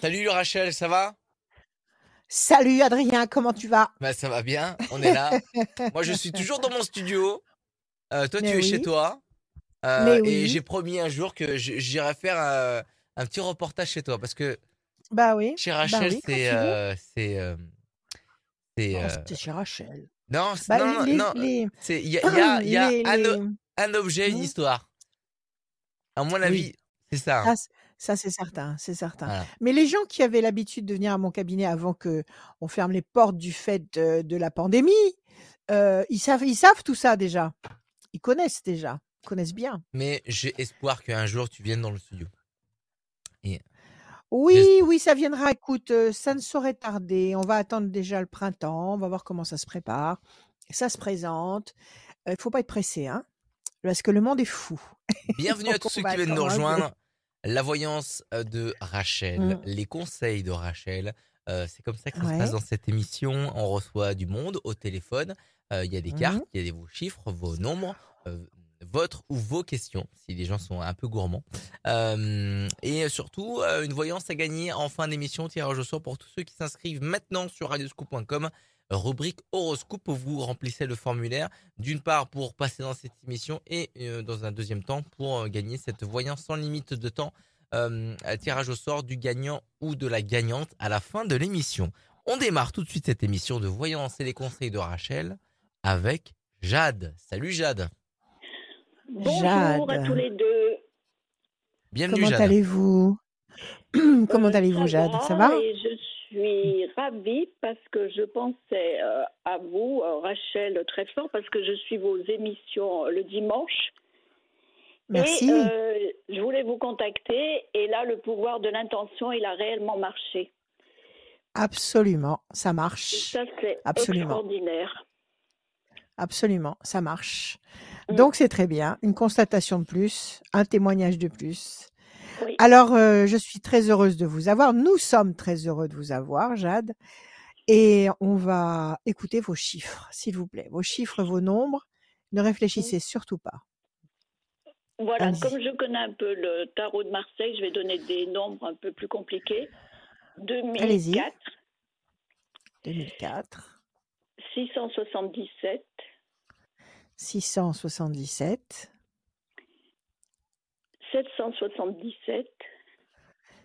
Salut Rachel, ça va? Salut Adrien, comment tu vas? Bah ça va bien, on est là. Moi je suis toujours dans mon studio. Euh, toi Mais tu es chez toi. Euh, et j'ai promis un jour que j'irai faire euh, un petit reportage chez toi parce que bah oui, chez bah Rachel oui, c'est euh, c'est c'est Oh, chez Rachel. non Bah non les, non les, il y a, il y a, il y a les, un, objet une hmm, histoire. À mon avis c'est ça. hein. c- ça c'est certain, c'est certain. Voilà. Mais les gens qui avaient l'habitude de venir à mon cabinet avant que on ferme les portes du fait de, de la pandémie, euh, ils savent, ils savent tout ça déjà. Ils connaissent déjà, ils connaissent bien. Mais j'ai espoir qu'un jour tu viennes dans le studio. Et Oui, oui, ça viendra. Écoute, euh, ça ne saurait tarder. On va attendre déjà le printemps. On va voir comment ça se prépare. Ça se présente. Il faut pas être pressé, hein, parce que le monde est fou. Bienvenue à tous ceux qui viennent nous rejoindre. La voyance euh, de Rachel, Mm. les conseils de Rachel. euh, c'est comme ça que ça se passe dans cette émission. On reçoit du monde au téléphone. Euh, Il y a des cartes, Mhm. il y a des, vos chiffres, vos nombres, euh, votre ou vos questions, si les gens sont un peu gourmands. Et surtout, une voyance à gagner en fin d'émission, tirage au sort pour tous ceux qui s'inscrivent maintenant sur radioscoop.com. Rubrique horoscope, vous remplissez le formulaire d'une part pour passer dans cette émission et euh, dans un deuxième temps pour euh, gagner cette voyance sans limite de temps, euh, un tirage au sort du gagnant ou de la gagnante à la fin de l'émission. On démarre tout de suite cette émission de voyance et les conseils de Rachel avec Jade. Salut Jade. Bonjour à tous les deux. Bienvenue comment Jade. allez-vous? Comment allez-vous, Jade? Ça va va? et je suis ravie parce que je pensais euh, à vous, euh, Rachel, très fort parce que je suis vos émissions le dimanche. Et Merci. euh, je voulais vous contacter et là, le pouvoir de l'intention, il a réellement marché. Absolument, ça Et marche. ça, c'est extraordinaire. absolument, ça marche. Mm. Donc c'est très bien. Une constatation de plus, un témoignage de plus. Oui. Alors, euh, je suis très heureuse de vous avoir. Nous sommes très heureux de vous avoir, Jade. Et on va écouter vos chiffres, s'il vous plaît. Vos chiffres, vos nombres. Ne réfléchissez surtout pas. Voilà, comme je connais un peu le tarot de Marseille, je vais donner des nombres un peu plus compliqués. Allez-y. 2004, 2004, 677, 677, 777,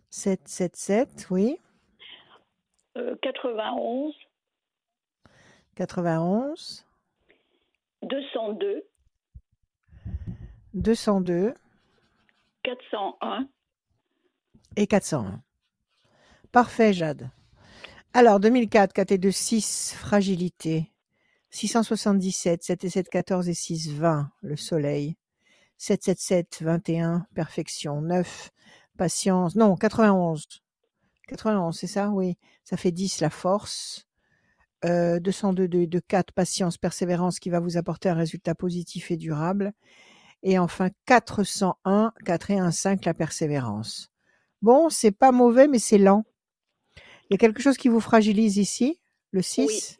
777, oui, euh, 91, 91, 202, 202 401. et 401. Parfait, Jade. Alors, 2004, 4 et 2, 6, fragilité. 677, 7 et 7, 14 et 6, 20, le soleil. 777, 21, perfection. 9, patience. Non, 91. 91, c'est ça? Oui. Ça fait 10, la force. Euh, 202, 2, 2, 4, patience, persévérance qui va vous apporter un résultat positif et durable. Et enfin, 401, 4 et 1, 5, la persévérance. Bon, c'est pas mauvais, mais c'est lent. Il y a quelque chose qui vous fragilise ici, le Oui, 6.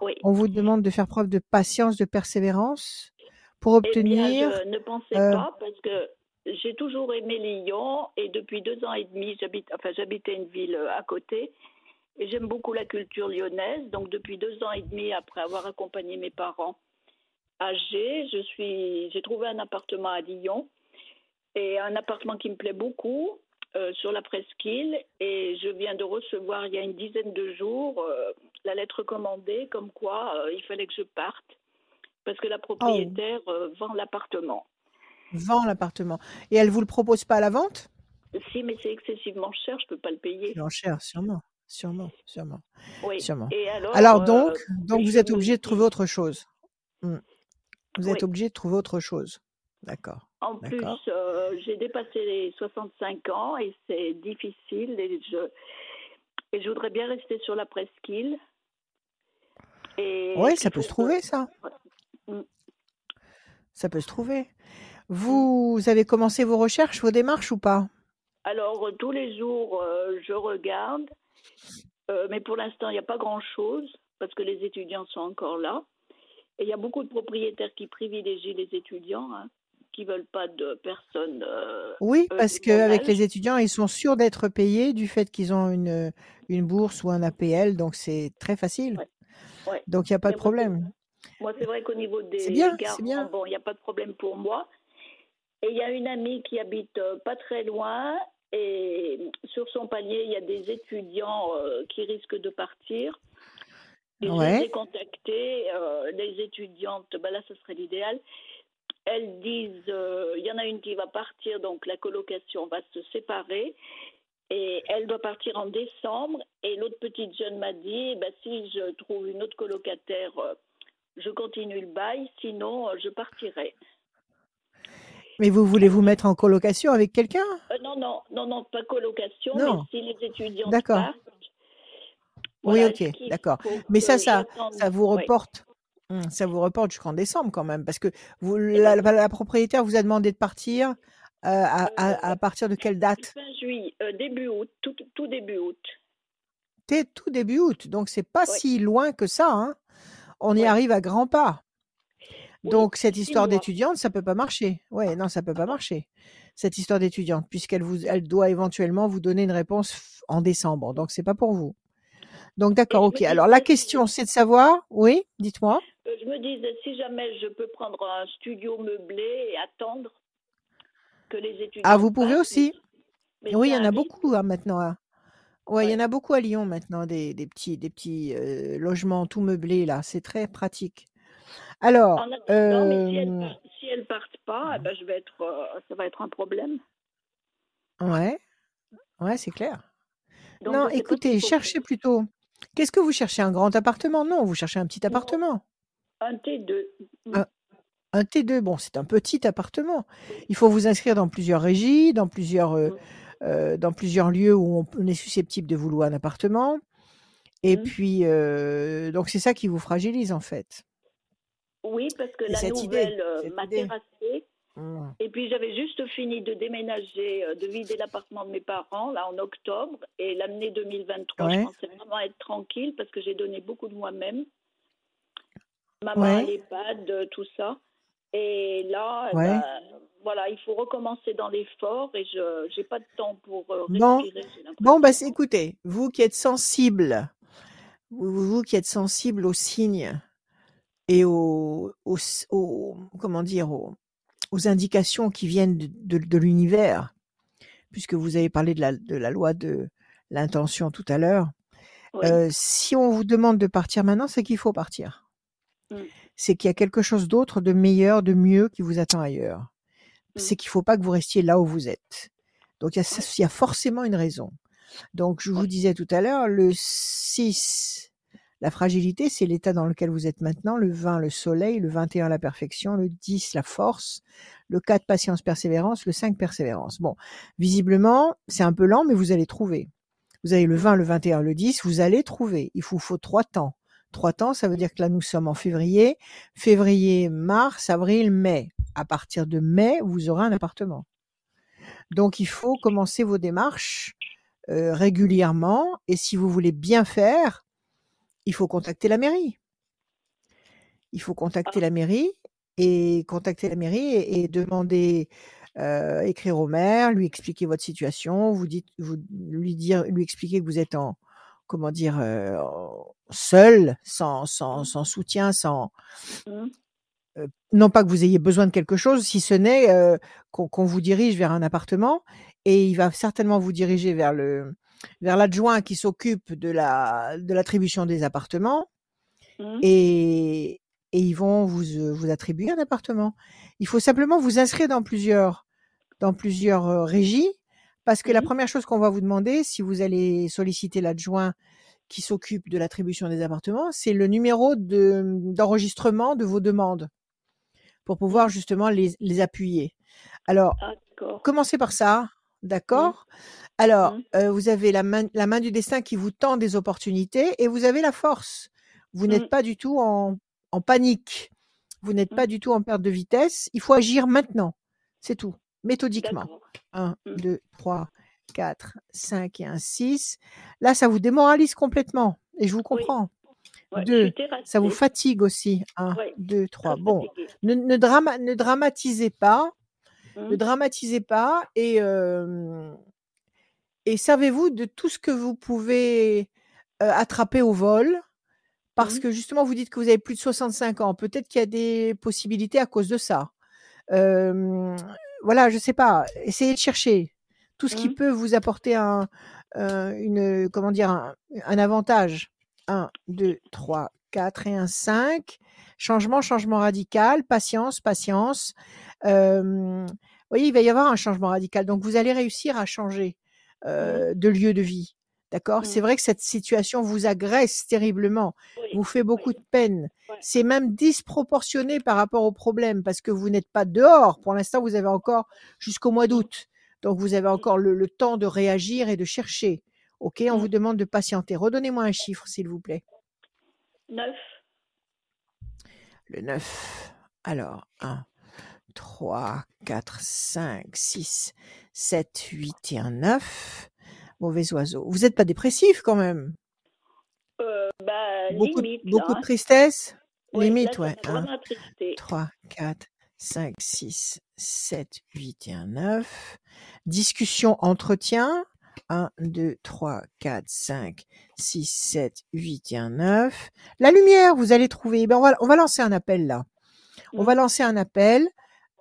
oui. On vous demande de faire preuve de patience, de persévérance? Pour Eh bien, obtenir. je ne pensais euh, pas parce que j'ai toujours aimé Lyon et depuis deux ans et demi, j'habite, enfin, j'habitais une ville euh, à côté et j'aime beaucoup la culture lyonnaise. Donc, depuis deux ans et demi, après avoir accompagné mes parents âgés, je suis, j'ai trouvé un appartement à Lyon et un appartement qui me plaît beaucoup euh, sur la presqu'île et je viens de recevoir il y a une dizaine de jours euh, la lettre commandée comme quoi euh, il fallait que je parte parce que la oh, propriétaire euh, vend l'appartement. vend l'appartement. Et elle vous le propose pas à la vente? Si, mais c'est excessivement cher, je peux pas le payer. C'est en cher, sûrement. Sûrement, sûrement, Oui. sûrement. Et alors, Alors euh, donc, donc vous êtes obligé de trouver autre chose. Hmm. Vous êtes oui. obligé de trouver autre chose. D'accord, En plus, euh, j'ai dépassé les 65 ans et c'est difficile et je, et je voudrais bien rester sur la presqu'île. Oui, ça peut se que... trouver, ça. Mm, Ça peut se trouver. mm. Vous avez commencé vos recherches, vos démarches ou pas? Alors, euh, tous les jours, euh, je regarde, euh, mais pour l'instant, il n'y a pas grand-chose parce que les étudiants sont encore là. Et il y a beaucoup de propriétaires qui privilégient les étudiants, hein, qui veulent pas de personnes. euh, Oui, parce qu'avec les étudiants, ils sont sûrs d'être payés du fait qu'ils ont une, une bourse ou un APL, donc c'est très facile. Ouais. Ouais. Donc il n'y a pas de problème. Moi, c'est vrai qu'au niveau des bien, bon, il n'y a pas de problème pour moi. Et il y a une amie qui habite euh, pas très loin. Et sur son palier, il y a des étudiants euh, qui risquent de partir. Et Ouais. ai contactés, euh, les étudiantes, ben là, ce serait l'idéal. Elles disent, euh, il y en a une qui va partir, donc la colocation va se séparer. Et elle doit partir en décembre. Et l'autre petite jeune m'a dit, ben, si je trouve une autre colocataire, je continue le bail, sinon euh, je partirai. Mais vous voulez vous mettre en colocation avec quelqu'un? Euh, non, non, non, non, pas colocation, Non. mais si les étudiants D'accord. Oui, ok, d'accord. Mais ça, ça, ça vous Ouais. reporte. Hum, Ça vous reporte jusqu'en décembre quand même, parce que vous, la, la- la propriétaire vous a demandé de partir euh, à, à- à partir de quelle date? Fin juillet, euh, début août, tout, tout début août. Dès tout début août, donc c'est pas Ouais. si loin que ça. hein. On y Ouais. arrive à grands pas. Oui, Donc cette histoire mois. d'étudiante, ça peut pas marcher. Ouais, non, ça peut pas Ah marcher. Cette histoire d'étudiante, puisqu'elle vous, elle doit éventuellement vous donner une réponse en décembre. Donc c'est pas pour vous. Donc d'accord, ok. Alors la question, c'est de savoir. Oui, dites-moi. euh, je me disais, si jamais je peux prendre un studio meublé et attendre que les Ah, étudiants vous pouvez aussi. mais Oui, il y en a beaucoup hein, maintenant. hein. Ouais, il y en a beaucoup à Lyon maintenant, des, des petits, des petits euh, logements tout meublés là. C'est très pratique. Alors, En attendant, mais si elles, euh, par- si elles partent pas, eh ben, je vais être, euh, ça va être un problème. ouais, ouais, c'est clair. Donc, Non, sais pas écoutez, faut cherchez plutôt. Qu'est-ce que vous cherchez? Un grand appartement? Non, vous cherchez un petit Non, appartement. un T2. Mm. Un, un T2, bon, c'est un petit appartement. Il faut vous inscrire dans plusieurs régies, dans plusieurs, euh, Mm. Euh, dans plusieurs lieux où on, est susceptible de vous louer un appartement. Et Mm. puis, euh, donc c'est ça qui vous fragilise en fait. Oui, parce que C'est la nouvelle euh, m'a terrassée. Mm. Et puis j'avais juste fini de déménager, de vider l'appartement de mes parents, là en octobre. Et l'année 2023, je pensais vraiment être tranquille parce que j'ai donné beaucoup de moi-même. Maman à ouais, l'EHPAD, euh, tout ça. Et là, eh ouais. ben, voilà, il faut recommencer dans l'effort et je n'ai pas de temps pour euh, Bon, respirer, j'ai bon, bah, écoutez, vous qui êtes sensible, vous, vous qui êtes sensible aux signes et aux, aux, aux- comment dire, aux, aux indications qui viennent de, de- de l'univers, puisque vous avez parlé de la, de la loi de l'intention tout à l'heure. Oui. Euh, si on vous demande de partir maintenant, c'est qu'il faut partir. Mm. C'est qu'il y a quelque chose d'autre, de meilleur, de mieux qui vous attend ailleurs. Mm. C'est qu'il faut pas que vous restiez là où vous êtes. Donc il y y a forcément une raison. Donc je vous disais tout à l'heure, le 6, la fragilité, c'est l'état dans lequel vous êtes maintenant, le 20, le soleil, le 21, la perfection, le 10, la force, le 4, patience, persévérance, le 5, persévérance. Bon, visiblement, c'est un peu lent, mais vous allez trouver. Vous avez le 20, le 21, le 10, vous allez trouver. Il vous faut trois temps. Trois temps, ça veut dire que là, nous sommes en février. Février, mars, avril, mai. À partir de mai, vous aurez un appartement. Donc, il faut commencer vos démarches euh, régulièrement. Et si vous voulez bien faire, il faut contacter la mairie. Il faut contacter la mairie et contacter la mairie et, demander, euh, écrire au maire, lui expliquer votre situation, lui dire, lui expliquer que vous êtes en, comment dire, euh, seul, sans, sans, mm, sans soutien, sans, mm. euh, non pas que vous ayez besoin de quelque chose, si ce n'est euh, qu'on vous dirige vers un appartement et il va certainement vous diriger vers le vers l'adjoint qui s'occupe de la de l'attribution des appartements Mm. et et ils vont vous vous attribuer un appartement. Il faut simplement vous inscrire dans plusieurs dans plusieurs régies parce que la Mm. première chose qu'on va vous demander si vous allez solliciter l'adjoint qui s'occupe de l'attribution des appartements, c'est le numéro de d'enregistrement de vos demandes pour pouvoir Mm. justement les, les appuyer. Alors, commencez par ça, d'accord? Alors, euh, vous avez la main, la main du destin qui vous tend des opportunités et vous avez la force. Vous n'êtes pas du tout en, en panique. Vous n'êtes pas du tout en perte de vitesse. Il faut agir maintenant. C'est tout, méthodiquement. D'accord. 1, Mm. 2, 3, 4, 5 et un 6. Là, ça vous démoralise complètement. Et je vous comprends. Ouais, je 2, suis ça vous fatigue aussi. 1, Oui, 2, 3. très Bon, ne, ne, drama- ne dramatisez pas. Ne Mmh. dramatisez pas et servez-vous de tout ce que vous pouvez, heu, attraper au vol parce Mmh. que justement vous dites que vous avez plus de 65 ans. Peut-être qu'il y a des possibilités à cause de ça. Voilà, je sais pas, essayez de chercher tout ce qui Mmh. peut vous apporter un, heu, une, comment dire? Un un avantage. 1-2-3-4 et un 5. Changement, changement radical, patience, patience. Vous voyez, il va y avoir un changement radical, donc vous allez réussir à changer, Mmh. heu, de lieu de vie. D'accord? C'est Mmh. vrai que cette situation vous agresse terriblement, Oui, vous fait beaucoup oui. de peine. Ouais. C'est même disproportionné par rapport au problème parce que vous n'êtes pas dehors. Pour l'instant, vous avez encore jusqu'au mois d'août. Donc vous avez Mmh. encore le le temps de réagir et de chercher. OK? On Mmh. vous demande de patienter. Redonnez-moi un chiffre, s'il vous plaît. 9. Le 9. Alors 1, 3, 4, 5, 6, 7, 8 et un 9. Mauvais oiseau. Vous êtes pas dépressif quand même? Heu, bah, Beaucoup de limite beaucoup de hein. tristesse? Oui, là, Limite, ouais. m'a 1, vraiment attristée. 3, 4, 5, 6, 7, 8 et un 9. Discussion, entretien? 1, 2, 3, 4, 5, 6, 7, 8 et un 9. La lumière, vous allez trouver. Ben, on va on va lancer un appel là. On Mmh. va lancer un appel.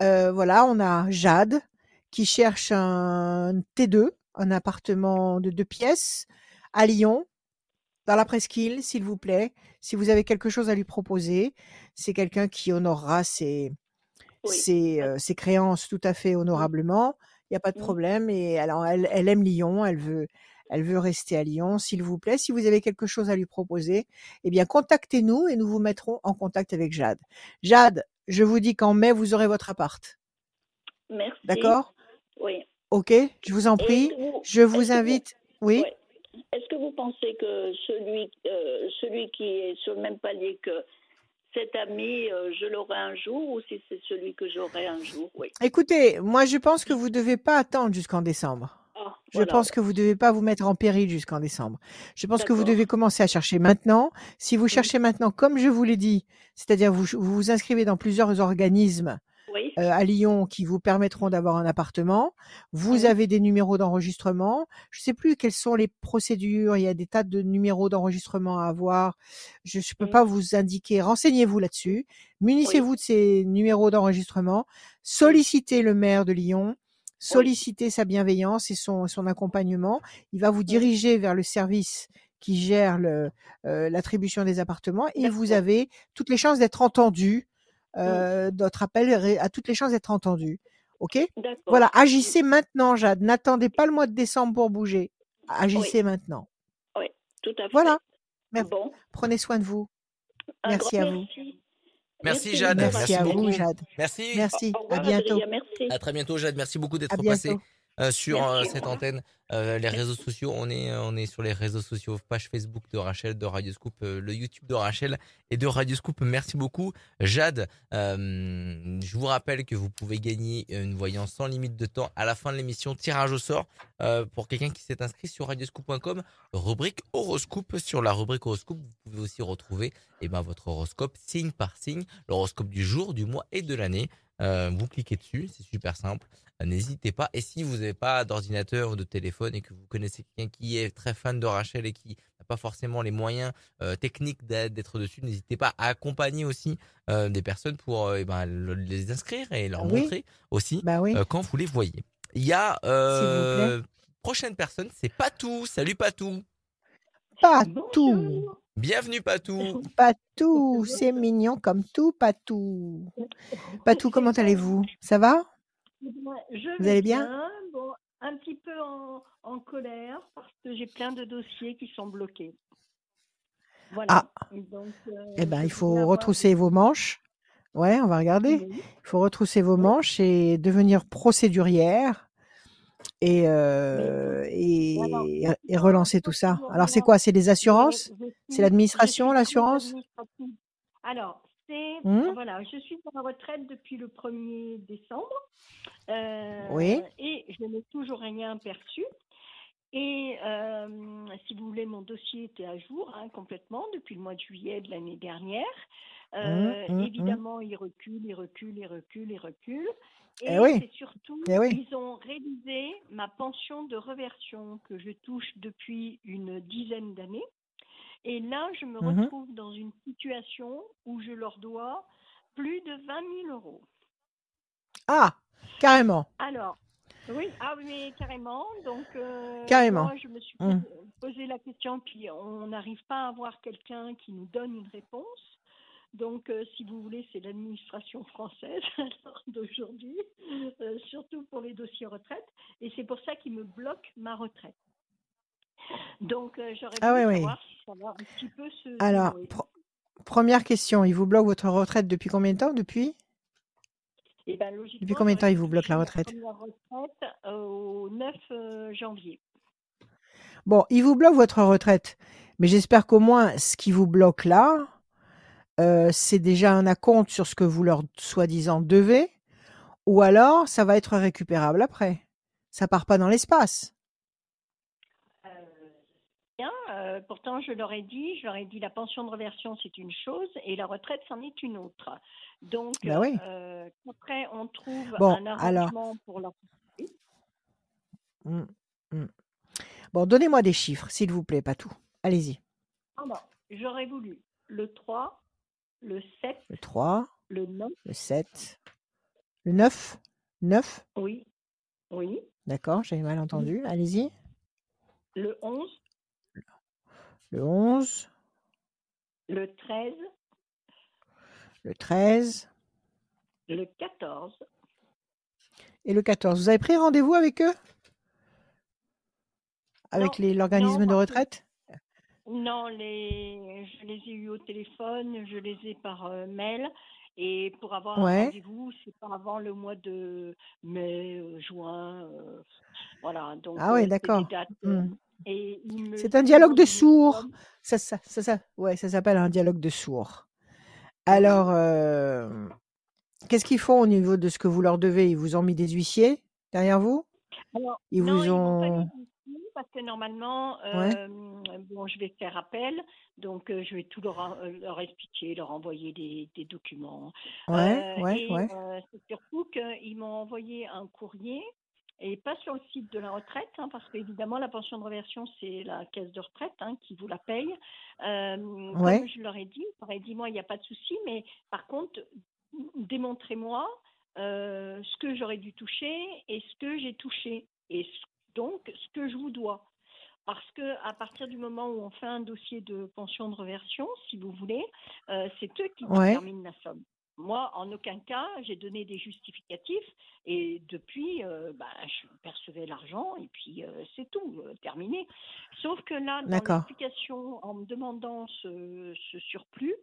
Heu, voilà, on a Jade qui cherche un T2, un appartement de 2 pièces à Lyon, dans la presqu'île, s'il vous plaît. Si vous avez quelque chose à lui proposer, c'est quelqu'un qui honorera ses Oui. ses, heu, ses créances tout à fait Mmh. honorablement. Il y a pas de Mmh. problème et alors elle elle aime Lyon, elle veut elle veut rester à Lyon, s'il vous plaît. Si vous avez quelque chose à lui proposer, eh bien contactez-nous et nous vous mettrons en contact avec Jade. Jade, je vous dis qu'en mai, vous aurez votre appart. Merci. D'accord? Oui. OK? Je vous en prie. vous Je vous invite oui? ouais. Est-ce que vous pensez que celui, heu, celui qui est sur le même palier que cet ami, heu, je l'aurai un jour ou si c'est celui que j'aurai un jour? Oui. Écoutez, moi je pense que vous devez pas attendre jusqu'en décembre. Ah, Je voilà. pense que vous devez pas vous mettre en péril jusqu'en décembre. Je pense que vous devez commencer à chercher maintenant. Si vous Mmh. cherchez maintenant, comme je vous l'ai dit, c'est-à-dire vous vous vous inscrivez dans plusieurs organismes, Oui. heu, à Lyon qui vous permettront d'avoir un appartement. Vous avez des numéros d'enregistrement. Je sais plus quelles sont les procédures, il y a des tas de numéros d'enregistrement à avoir. Je je peux Mmh. pas vous indiquer. Renseignez-vous là-dessus. Munissez-vous de ces numéros d'enregistrement. Sollicitez le maire de Lyon. Oui. Sollicitez sa bienveillance et son son accompagnement. Il va vous diriger vers le service qui gère heu, l'attribution des appartements et vous avez toutes les chances d'être entendu. Mmh. Heu, votre appel a toutes les chances d'être entendu. OK? Voilà, agissez maintenant Jade. N'attendez pas le mois de décembre pour bouger. Oui. Agissez maintenant. Oui, tout à fait. Voilà. Bon. prenez soin de vous. Un Merci grand à vous. merci. Jade, Merci merci à beaucoup. vous Jade. Merci. Merci, Au à bientôt. Merci. À très bientôt Jade, merci beaucoup d'être passé. Euh, sur euh, cette antenne. Euh, les réseaux sociaux, on est on est sur les réseaux sociaux, page Facebook de Rachel, de Radio Scoop, le YouTube de Rachel et de Radio Scoop. Merci beaucoup Jade. Je vous rappelle que vous pouvez gagner une voyance sans limite de temps à la fin de l'émission tirage au sort pour quelqu'un qui s'est inscrit sur radioscoop.com rubrique horoscope. Sur la rubrique horoscope, vous pouvez aussi retrouver eh ben, votre horoscope signe par signe, l'horoscope du jour, du mois et de l'année. Euh, vous cliquez dessus, c'est super simple. Euh, N'hésitez pas. Et si vous n'avez pas d'ordinateur ou de téléphone et que vous connaissez quelqu'un qui est très fan de Rachel et qui n'a pas forcément les moyens euh, techniques d'être dessus, n'hésitez pas à accompagner aussi euh, des personnes pour eh ben, le- les inscrire et leur Oui. montrer aussi Bah oui, quand vous les voyez. Il y a prochaine personne, c'est Patou. Salut Patou. Patou. Bienvenue Patou. Patou, c'est mignon comme tout, Patou. Patou, comment allez-vous? Ça va? Je Vous allez bien? bien, bon, un petit peu en, en colère parce que j'ai plein de dossiers qui sont bloqués. Voilà. Ah, Donc, euh, eh ben, il faut retrousser vos manches. Ouais, on va regarder. Il faut retrousser vos manches et devenir procédurière et, euh, et, relancer tout ça. Alors, c'est quoi? C'est des mais assurances? C'est l'administration, l'assurance? Alors, c'est, Hmm? voilà, je suis en retraite depuis le 1er décembre Oui. euh, et je n'ai toujours rien perçu. Et euh, si vous voulez, mon dossier était à jour hein, complètement depuis le mois de juillet de l'année dernière. Euh, Mmh, mmh, mmh. évidemment, ils reculent, ils reculent, ils reculent, ils reculent. Et Eh oui. c'est surtout, Eh oui. ils ont révisé ma pension de reversion que je touche depuis une dizaine d'années. Et là, je me retrouve dans une situation où je leur dois plus de 20 000 euros. Ah, carrément. Alors, oui, ah oui, carrément. Donc, euh, Carrément. moi, je me suis posé la question, puis on n'arrive pas à avoir quelqu'un qui nous donne une réponse. Donc, euh, si vous voulez, c'est l'administration française d'aujourd'hui, euh, surtout pour les dossiers retraite. Et c'est pour ça qu'ils me bloquent ma retraite. Donc, euh, j'aurais Ah oui, oui. savoir si ça va un petit peu se Alors, première question, il vous bloque votre retraite depuis combien de temps Depuis? Eh ben, logiquement, Depuis combien de temps j'aurais il vous dû bloque la retraite? première retraite au 9 euh, janvier. Bon, il vous bloque votre retraite, mais j'espère qu'au moins ce qui vous bloque là, euh, c'est déjà un acompte sur ce que vous leur soi-disant devez, ou alors ça va être récupérable après. Ça part pas dans l'espace. Euh, bien, euh, pourtant, je leur ai dit, je leur ai dit la pension de reversion, c'est une chose et la retraite, c'en est une autre. Donc, Bah oui. euh, après, on trouve Bon, un alors- arrangement pour leur. Mm, mm. Bon, donnez-moi des chiffres, s'il vous plaît, pas tout. Allez-y. Alors, j'aurais voulu le 3, le 7, Le 3, le 9, le 7, le 9, 9, oui, oui, d'accord, j'avais mal entendu. Allez-y. le 11, Le 11, le 13, le 13 le 14. et le 14. Vous avez pris rendez-vous avec eux? Avec l'organisme de retraite? Non, les... je les ai eus au téléphone, je les ai par euh, mail. Et pour avoir Ouais. un rendez-vous, c'est pas avant le mois de mai, euh, juin. euh, voilà. Donc, Ah ouais, d'accord. Hmm. C'est un dialogue de sourds. Ça, ça, ça, ça, ouais, ça s'appelle un dialogue de sourds. Alors, qu'est-ce qu'ils font au niveau de ce que vous leur devez? Ils vous ont mis des huissiers derrière vous? Alors, Ils non, vous ont. Parce que normalement, Ouais. euh, bon, je vais faire appel, donc euh, je vais tout leur, euh, leur expliquer, leur envoyer des, des documents. Ouais, Euh, ouais, ouais. c'est surtout qu'ils m'ont envoyé un courrier, et pas sur le site de la retraite, hein, parce qu'évidemment, la pension de reversion, c'est la caisse de retraite hein, qui vous la paye. Ouais. Comme je leur ai dit, je leur ai dit, moi, il n'y a pas de souci, mais par contre, démontrez-moi euh, ce que j'aurais dû toucher et ce que j'ai touché, et ce- donc ce que je vous dois. Parce que à partir du moment où on fait un dossier de pension de reversion, si vous voulez, euh, c'est eux qui Ouais. déterminent la somme. Moi, en aucun cas, j'ai donné des justificatifs et depuis, euh, bah, je percevais l'argent et puis euh, c'est tout, euh, terminé. Sauf que là, dans D'accord. l'explication, en me demandant ce, ce surplus,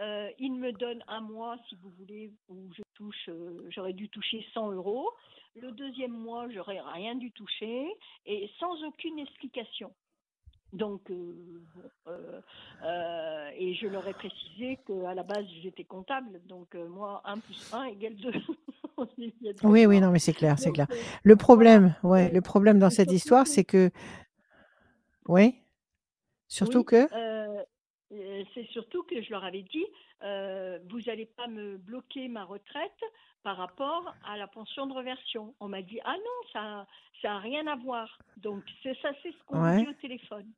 euh, il me donne un mois, si vous voulez, où je touche, euh, j'aurais dû toucher 100 euros. Le deuxième mois, j'aurais rien dû toucher et sans aucune explication. Donc, euh, et je leur ai précisé qu'à la base, j'étais comptable. Donc, euh, moi, 1 plus 1 égale 2. Oui, oui, non, mais c'est clair, c'est clair. Le problème, ouais, le problème dans cette histoire, c'est que, oui, surtout Oui, que, c'est surtout que je leur avais dit, euh, vous n'allez pas me bloquer ma retraite par rapport à la pension de reversion. On m'a dit, ah non, ça ça n'a rien à voir. Donc, c'est ça, c'est ce qu'on Ouais. dit au téléphone.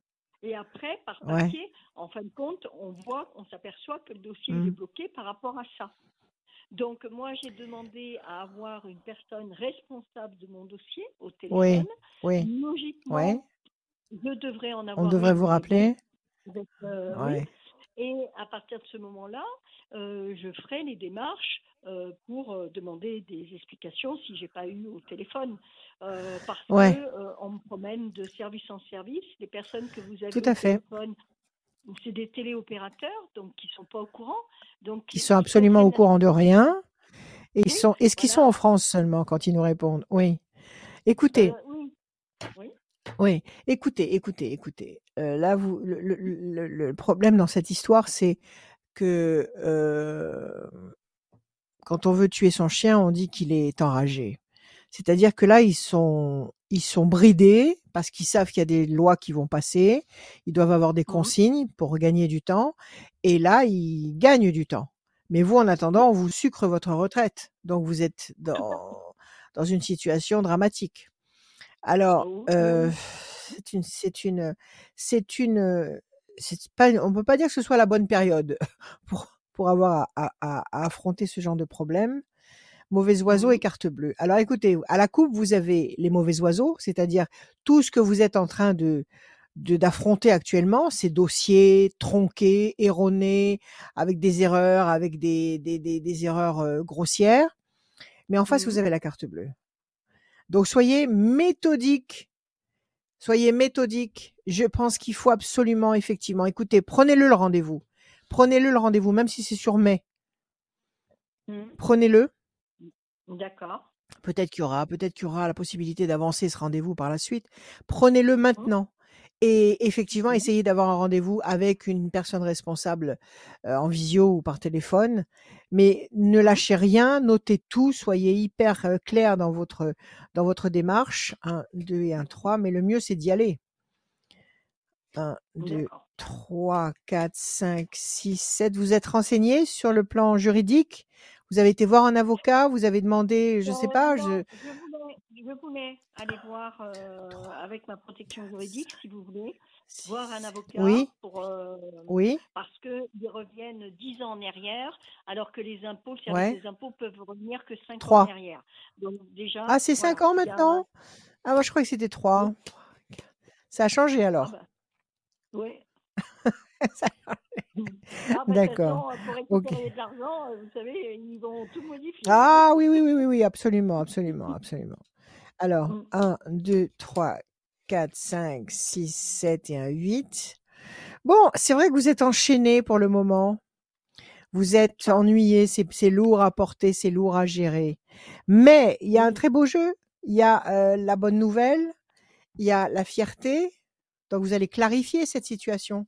Et après, par Ouais. papier, en fin de compte, on voit, on s'aperçoit que le dossier est bloqué par rapport à ça. Donc, moi, j'ai demandé à avoir une personne responsable de mon dossier au téléphone. oui, Logiquement, ouais, je devrais en avoir on devrait vous rappeler. Euh, oui. Et à partir de ce moment-là, euh, je ferai les démarches euh, pour demander des explications si j'ai pas eu au téléphone. Parce Ouais. que on me promène de service en service. Les personnes que vous avez Tout au à fait. téléphone, c'est des téléopérateurs, donc qui sont pas au courant. Donc Qui sont absolument au courant de rien. Et ils sont, est-ce qu'ils sont en France seulement quand ils nous répondent? Oui. Écoutez, oui. Oui, écoutez, écoutez, écoutez. Euh, là, vous, le, le- le- le problème dans cette histoire, c'est que euh, quand on veut tuer son chien, on dit qu'il est enragé. C'est-à-dire que là, ils sont, ils sont bridés parce qu'ils savent qu'il y a des lois qui vont passer. Ils doivent avoir des Mhm. consignes pour gagner du temps. Et là, ils gagnent du temps. Mais vous, en attendant, on vous sucre votre retraite. Donc vous êtes dans, dans une situation dramatique. Alors, Oh, euh. C'est une, c'est une, c'est une, c'est pas, on peut pas dire que ce soit la bonne période pour pour avoir à, à- à affronter ce genre de problème. Mauvais oiseaux et Mhm. carte bleue. Alors écoutez, à la coupe, vous avez les mauvais oiseaux, c'est-à-dire tout ce que vous êtes en train de d'affronter actuellement, ces dossiers tronqués, erronés, avec des erreurs, avec des, des, des, des erreurs euh, grossières. Mais en face, vous Mhm. avez la carte bleue. Donc soyez méthodique. Soyez méthodique. Je pense qu'il faut absolument, effectivement, écoutez, prenez-le le rendez-vous. Prenez-le le rendez-vous, même si c'est sur mai. Mhm. Prenez-le. D'accord. Peut-être qu'il y aura, peut-être qu'il y aura la possibilité d'avancer ce rendez-vous par la suite. Prenez-le maintenant. Et effectivement, Mhm. essayez d'avoir un rendez-vous avec une personne responsable euh, en visio ou par téléphone. Mais ne lâchez rien, notez tout, soyez hyper euh, clair dans votre, dans votre démarche. Un, deux et un, trois. Mais le mieux, c'est d'y aller. Un, deux, D'accord. 3, 4, 5, 6, 7. Vous êtes renseigné sur le plan juridique? Vous avez été voir un avocat? Vous avez demandé, je sais Euh, pas, je... je voulais, je voulais aller voir euh, avec ma protection juridique, si vous voulez, voir un avocat Oui, pour, euh, oui, parce qu'ils reviennent 10 ans en arrière, alors que les impôts, le service ouais. des impôts peuvent revenir que 5 ans en 3. arrière. Donc déjà, Ah, c'est 5 voilà, ans il y a... maintenant? Ah, moi je croyais que c'était 3. Oui, Ça a changé ah alors bah, oui. Ça- Ah, bah, de toute D'accord. pour récupérer de l'argent, euh, vous savez, ils vont tout modifier. Ah oui, oui, oui, oui, oui, absolument, absolument, absolument. Alors, Mm. 1, 2, 3, 4, 5, 6, 7 et un 8. Bon, c'est vrai que vous êtes enchaîné pour le moment. Vous êtes ennuyé, c'est lourd à porter, c'est lourd à gérer. Mais il y a un très beau jeu. Il y a euh, la bonne nouvelle, il y a la fierté. Donc vous allez clarifier cette situation.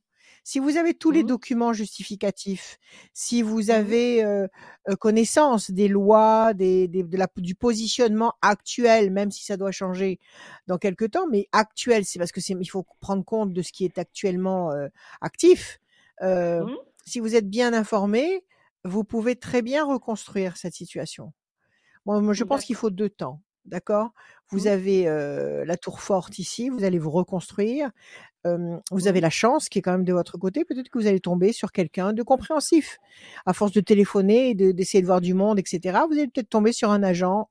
Si vous avez tous les Mhm. documents justificatifs, si vous Mhm. avez euh, connaissance des lois, des, des- de la, du positionnement actuel, même si ça doit changer dans quelques temps, mais actuel, c'est parce que c'est, il faut prendre compte de ce qui est actuellement euh, actif. Euh, si vous êtes bien informé, vous pouvez très bien reconstruire cette situation. Moi, je pense qu'il faut deux temps. D'accord? Vous Mhm. avez euh, la tour forte ici, vous allez vous reconstruire. Euh, vous avez Mhm. la chance qui est quand même de votre côté. Peut-être que vous allez tomber sur quelqu'un de compréhensif. À force de téléphoner et de- d'essayer de voir du monde, etc., vous allez peut-être tomber sur un agent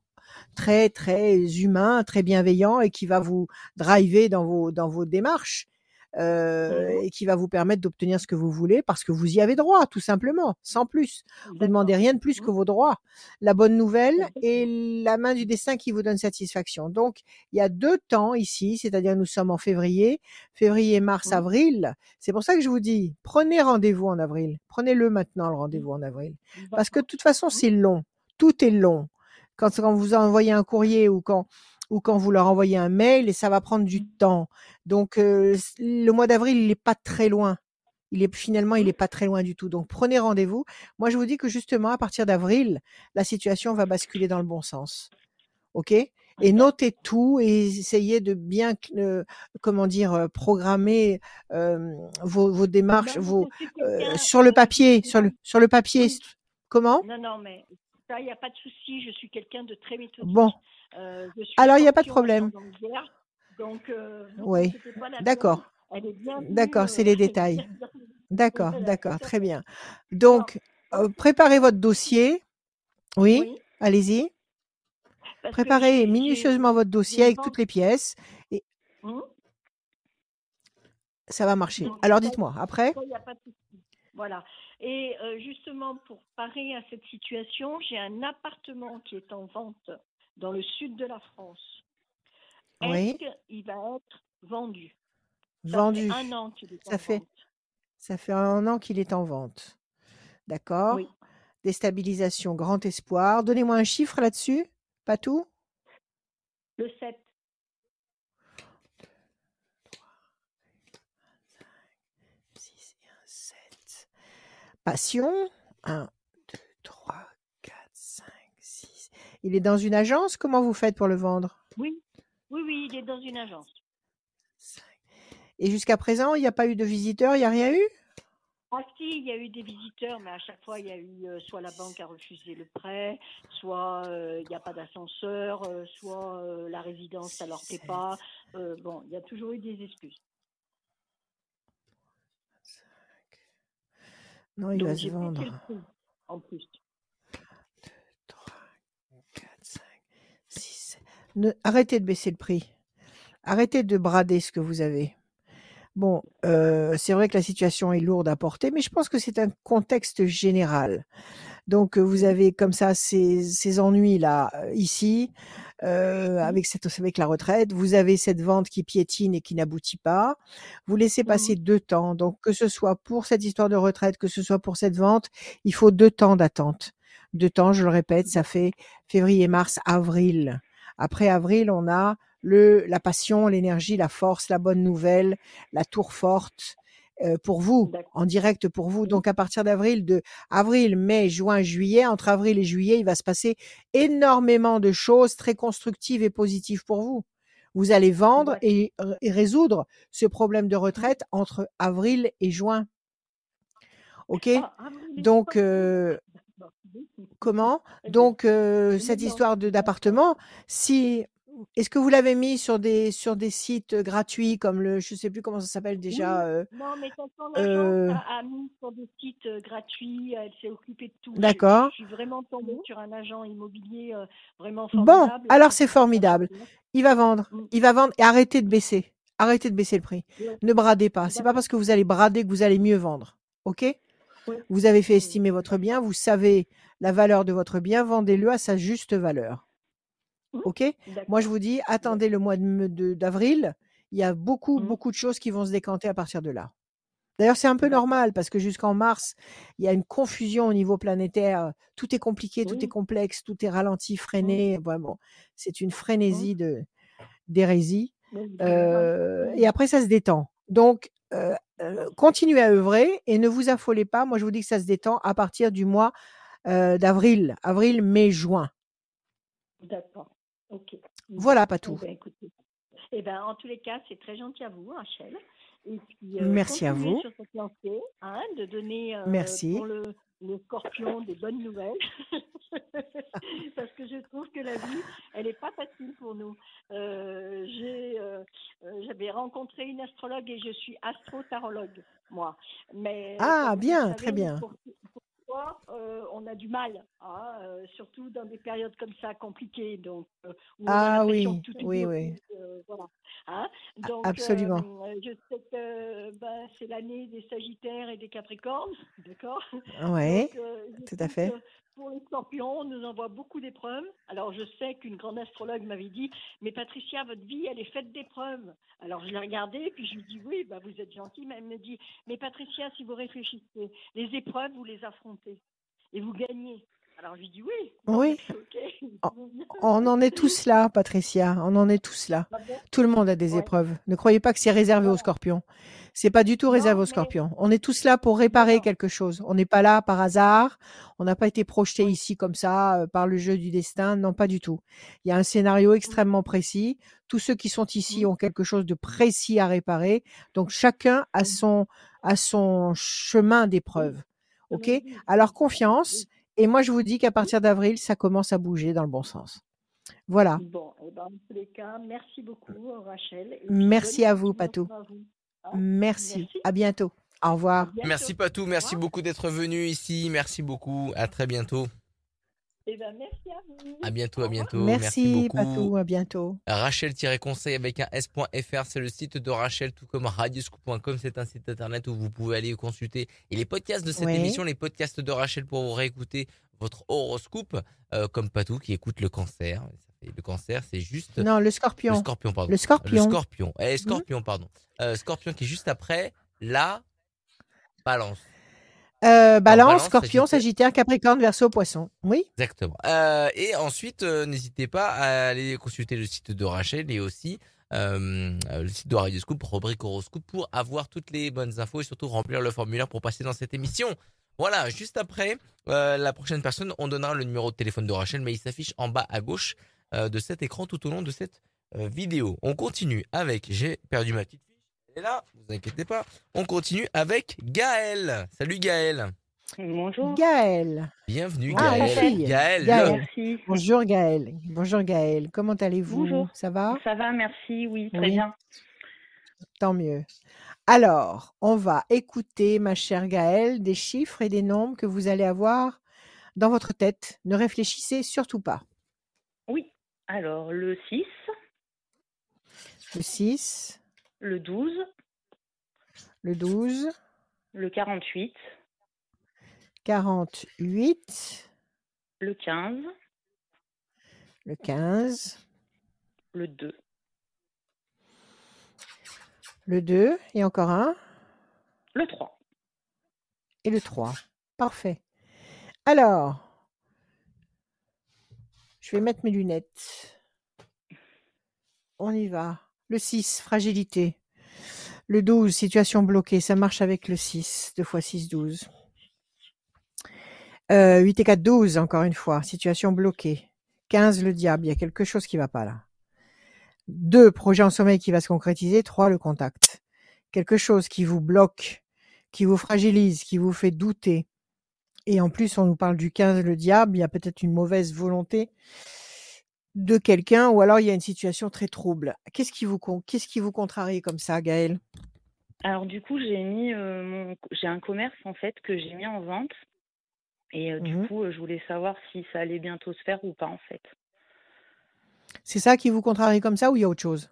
très, très humain, très bienveillant et qui va vous driver dans vos, dans vos démarches euh, et qui va vous permettre d'obtenir ce que vous voulez parce que vous y avez droit, tout simplement, sans plus. Vous demandez D'accord. rien de plus que vos droits. La bonne nouvelle et la main du destin qui vous donne satisfaction. Donc, il y a deux temps ici, c'est-à-dire nous sommes en février, février, mars, avril. C'est pour ça que je vous dis, prenez rendez-vous en avril. Prenez-le maintenant, le Mhm. rendez-vous en avril. Parce que de toute façon, c'est long. Tout est long. Quand, quand vous envoyez un courrier ou quand, ou quand vous leur envoyez un mail, et ça va prendre du Mhm. temps. Donc, euh, le mois d'avril, il n'est pas très loin. Il est finalement, il Mhm. est pas très loin du tout. Donc, prenez rendez-vous. Moi, je vous dis que justement, à partir d'avril, la situation va basculer dans le bon sens. OK? Et notez tout et essayez de bien, euh, comment dire, programmer euh, vos, vos démarches, vos, euh, sur le papier, sur le, sur le papier. Comment? Non, non, mais ça, il n'y a pas de souci, je suis quelqu'un de très méthodique. Bon, Euh, je suis alors il n'y a pas de problème. donc euh, vous Oui, d'accord, d'accord, c'est euh, les détails. D'accord, d'accord, très bien. Donc, euh, préparez votre dossier. Oui, oui, allez-y. Préparez minutieusement votre dossier avec toutes les pièces et Hum, ça va marcher. donc Alors dites-moi, après. Voilà. Et euh, justement, pour parer à cette situation, j'ai un appartement qui est en vente dans le sud de la France. Est-ce Oui, qu'il va être vendu? Ça fait vendu. un an qu'il est en Ça fait, vente. ça fait un an qu'il est en vente. D'accord Oui. Déstabilisation, grand espoir. Donnez-moi un chiffre là-dessus. Pas tout? Le 7. 6 et un 7. Passion. 1, 2, 3, 4, 5, 6. Il est dans une agence? Comment vous faites pour le vendre? Oui. Oui, oui, il est dans une agence. Et jusqu'à présent, il n'y a pas eu de visiteurs? Il n'y a rien eu? Ah si, il y a eu des visiteurs, mais à chaque fois, il y a eu euh, soit la banque a refusé le prêt, soit euh, il n'y a pas d'ascenseur, euh, soit la résidence, ça leur plaît pas. Bon, il y a toujours eu des excuses. Non, il Donc, va se vendre. le prix, en plus. 3, 4, 5, 6. Ne, arrêtez de baisser le prix. Arrêtez de brader ce que vous avez. Bon, euh, c'est vrai que la situation est lourde à porter, mais je pense que c'est un contexte général. Donc, vous avez comme ça ces, ces ennuis-là euh, ici, euh, avec, cette, avec la retraite. Vous avez cette vente qui piétine et qui n'aboutit pas. Vous laissez passer deux temps. Donc, que ce soit pour cette histoire de retraite, que ce soit pour cette vente, il faut deux temps d'attente. Deux temps, je le répète, ça fait février, mars, avril. Après avril, on a le, la passion, l'énergie, la force, la bonne nouvelle, la tour forte pour vous, en direct pour vous. Donc à partir d'avril, de avril, mai, juin, juillet, entre avril et juillet, il va se passer énormément de choses très constructives et positives pour vous. Vous allez vendre et, et résoudre ce problème de retraite entre avril et juin. OK? Oui, mais Donc, euh, comment? Donc, euh, cette histoire d'appartement, si est-ce que vous l'avez mis sur des sur des sites gratuits comme le, je sais plus comment ça s'appelle déjà. euh, Non, mais quand son euh, a, a mis sur des sites euh, gratuits, elle s'est occupée de tout. D'accord. Je, suis vraiment tombée sur un agent immobilier euh, vraiment Bon, formidable. alors c'est formidable. Il va vendre, Mm. il va vendre et arrêtez de baisser, arrêtez de baisser le prix. Ne bradez pas. C'est pas parce que vous allez brader que vous allez mieux vendre. Ok? Vous avez fait estimer votre bien, vous savez la valeur de votre bien, vendez-le à sa juste valeur. Mm. Ok? Moi, je vous dis, attendez le mois d'avril. Il y a beaucoup, Mm. beaucoup de choses qui vont se décanter à partir de là. D'ailleurs, c'est un peu normal parce que jusqu'en mars, il y a une confusion au niveau planétaire. Tout est compliqué, tout est complexe, tout est ralenti, Mm. freiné. Vraiment, c'est une frénésie de d'hérésie. Euh, et après, ça se détend. Donc, euh, euh, continuez à œuvrer et ne vous affolez pas. Moi, je vous dis que ça se détend à partir du mois euh, d'avril, avril, mai, juin. D'accord. Ok. Voilà, pas Eh tout. ben, écoutez. Eh ben, en tous les cas, c'est très gentil à vous, Rachel. Et puis, euh, Merci à vous. sur cette lancée, hein, de donner euh, Merci. pour le, le scorpion des bonnes nouvelles. Parce que je trouve que la vie, elle n'est pas facile pour nous. Euh, J'avais rencontré une astrologue et je suis astrotarologue, moi. Mais Ah, bien, savez, très bien. pour- Parfois, euh, on a du mal, hein, euh, surtout dans des périodes comme ça compliquées, donc euh, où on a Ah oui, que tout oui, oui. voilà. Hein, donc, absolument. je sais que ben, c'est l'année des Sagittaires et des Capricornes, d'accord? Je tout à fait. que Pour les Scorpions, on nous envoie beaucoup d'épreuves. Alors, je sais qu'une grande astrologue m'avait dit, mais Patricia, votre vie, elle est faite d'épreuves. Alors, je l'ai regardée, puis je lui dis, oui, bah, vous êtes gentille, mais elle me dit, mais Patricia, si vous réfléchissez, les épreuves, vous les affrontez et vous gagnez. Alors, je lui dis, oui. Oui. ok. On en est tous là, Patricia. On en est tous là. Ah Tout le monde a des Ouais. épreuves. Ne croyez pas que c'est réservé aux scorpions. C'est pas du tout réservé Non, aux mais- scorpions. On est tous là pour réparer non. quelque chose. On n'est pas là par hasard. On n'a pas été projeté Oui. ici comme ça euh, par le jeu du destin. Non, pas du tout. Il y a un scénario extrêmement précis. Tous ceux qui sont ici ont quelque chose de précis à réparer. Donc chacun a son a son chemin d'épreuve. Ok? Alors confiance. Et moi je vous dis qu'à partir d'avril, ça commence à bouger dans le bon sens. Voilà. Bon, eh ben, en tous les cas, merci beaucoup, Rachel. et puis Merci à vous, Patou. à vous. Hein? Merci. Merci. À bientôt. Au À revoir. bientôt. Merci Patou, merci beaucoup d'être venu ici. Merci beaucoup. À très bientôt. Eh ben, merci à vous. À bientôt, à bientôt. Merci, Merci, beaucoup. Patou. À bientôt. Rachel-conseil avec un s.fr, c'est le site de Rachel, tout comme radioscoop.com, c'est un site internet où vous pouvez aller consulter et les podcasts de cette émission, les podcasts de Rachel pour vous réécouter votre horoscope, euh, comme Patou qui écoute le cancer. Le cancer, c'est juste Non, le le scorpion. scorpion, pardon. Le scorpion. Le scorpion. Eh, scorpion, pardon. Euh, scorpion qui est juste après la balance. Euh, balance, balance, scorpion, Sagittaire. capricorne, verseau, poisson. Oui. Exactement. Euh, et ensuite, euh, n'hésitez pas à aller consulter le site de Rachel et aussi le site de Radioscoop, rubrique horoscope, pour avoir toutes les bonnes infos et surtout remplir le formulaire pour passer dans cette émission. Voilà, juste après, la prochaine personne, on donnera le numéro de téléphone de Rachel, mais il s'affiche en bas à gauche de cet écran tout au long de cette vidéo. On continue avec, j'ai perdu ma petite là, vous inquiétez pas. On continue avec Gaël. Salut Gaël. Bonjour. Gaël. Bienvenue Ah, Gaël. Gaël. Gaël. Merci. Bonjour Gaël. Bonjour Gaël. Comment allez-vous? Bonjour. Ça va? Ça va, merci, oui, très Oui. bien. Tant mieux. Alors, on va écouter, ma chère Gaëlle, des chiffres et des nombres que vous allez avoir dans votre tête. Ne réfléchissez surtout pas. Oui. Alors, le 6, Le 6, le 12, le 12, le 48, 48, le 15, le 15, le 2, le 2 et encore un, le 3. et le 3. Parfait. Alors, je vais mettre mes lunettes. On y va. Le 6, fragilité. Le 12, situation bloquée. Ça marche avec le 6. 2 fois 6, 12. Euh, 8 et 4, 12, encore une fois. Situation bloquée. 15, le diable. Il y a quelque chose qui va pas là. 2, projet en sommeil qui va se concrétiser. 3, le contact. Quelque chose qui vous bloque, qui vous fragilise, qui vous fait douter. Et en plus, on nous parle du 15, le diable. Il y a peut-être une mauvaise volonté de quelqu'un ou alors il y a une situation très trouble. Qu'est-ce qui vous, con- qu'est-ce qui vous contrarie comme ça, Gaël Alors, du coup, j'ai mis euh, mon... j'ai un commerce en fait que j'ai mis en vente. Et euh, du coup, euh, je voulais savoir si ça allait bientôt se faire ou pas en fait. C'est ça qui vous contrarie comme ça ou il y a autre chose?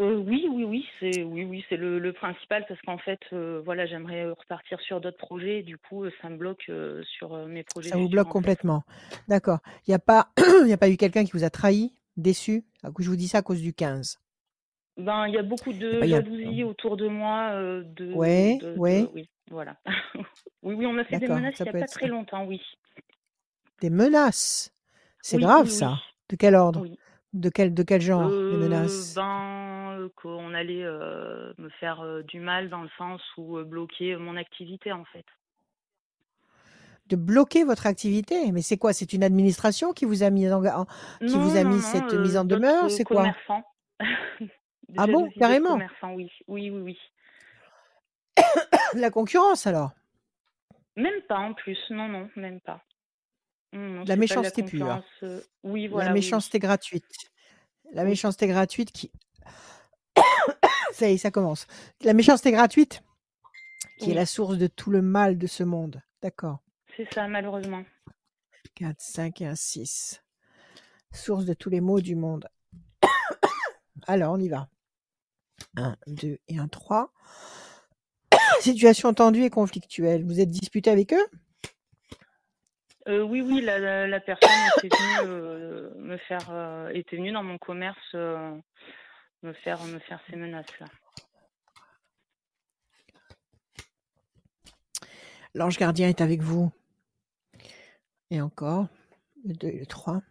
Euh, oui, oui, oui, c'est oui, oui, c'est le, le principal parce qu'en fait, euh, voilà, j'aimerais repartir sur d'autres projets. Et du coup, euh, ça me bloque euh, sur mes projets. Ça vous bloque complètement. D'accord. Il n'y a, pas... il y a pas eu quelqu'un qui vous a trahi, déçu? Ah, Je vous dis ça à cause du 15. Ben, il y a beaucoup de a- jalousie autour de moi. de, Ouais, de- oui, voilà. oui, oui, on m'a fait des menaces il n'y a pas être très longtemps, oui. Des menaces? C'est Oui, grave oui, ça. De quel ordre? Oui. De, quel, de quel genre, les Euh, menaces ben, euh, qu'on allait euh, me faire euh, du mal dans le sens où euh, bloquer mon activité, en fait. De bloquer votre activité? Mais c'est quoi? C'est une administration qui vous a mis en, Qui vous a mis non, cette euh, mise en demeure, c'est quoi? Ah bon, carrément? oui. Oui, oui, oui. La concurrence alors? Même pas en plus, non, non, même pas. De la méchanceté pure. euh, Oui, voilà. La oui. méchanceté gratuite. La Oui. méchanceté gratuite qui. ça y est, ça commence. La méchanceté gratuite qui est la source de tout le mal de ce monde. D'accord. C'est ça, malheureusement. 4, 5 et un 6. Source de tous les maux du monde. Alors, on y va. 1, 2 et un 3. Situation tendue et conflictuelle. Vous êtes disputé avec eux? Euh, oui, oui, la, la, la personne était venue euh, me faire, euh, était venue dans mon commerce me faire, me faire ces menaces-là. L'ange gardien est avec vous. Et encore, le 2 et le 3.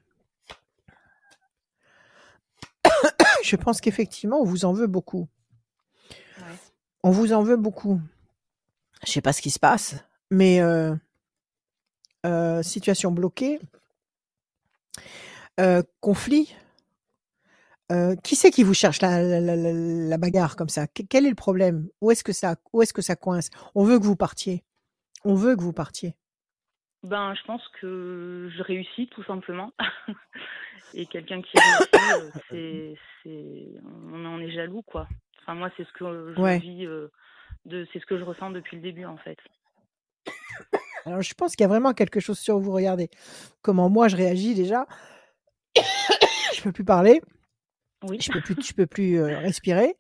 Je pense qu'effectivement, on vous en veut beaucoup. Ouais. On vous en veut beaucoup. Je sais pas ce qui se passe, mais euh, situation bloquée, euh, conflit. Euh, qui c'est qui vous cherche la, la- la- bagarre comme ça? Que- Quel est le problème? Où est-ce que ça, où est-ce que ça coince? On veut que vous partiez. On veut que vous partiez. Ben, je pense que je réussis tout simplement. Et quelqu'un qui réussit, c'est, c'est, on en est jaloux, quoi. Enfin, moi, c'est ce que je Ouais. vis, de, c'est ce que je ressens depuis le début, en fait. Alors, je pense qu'il y a vraiment quelque chose sur vous. Regardez comment moi je réagis déjà. je peux plus parler. Oui. Je peux plus, je peux plus euh, respirer.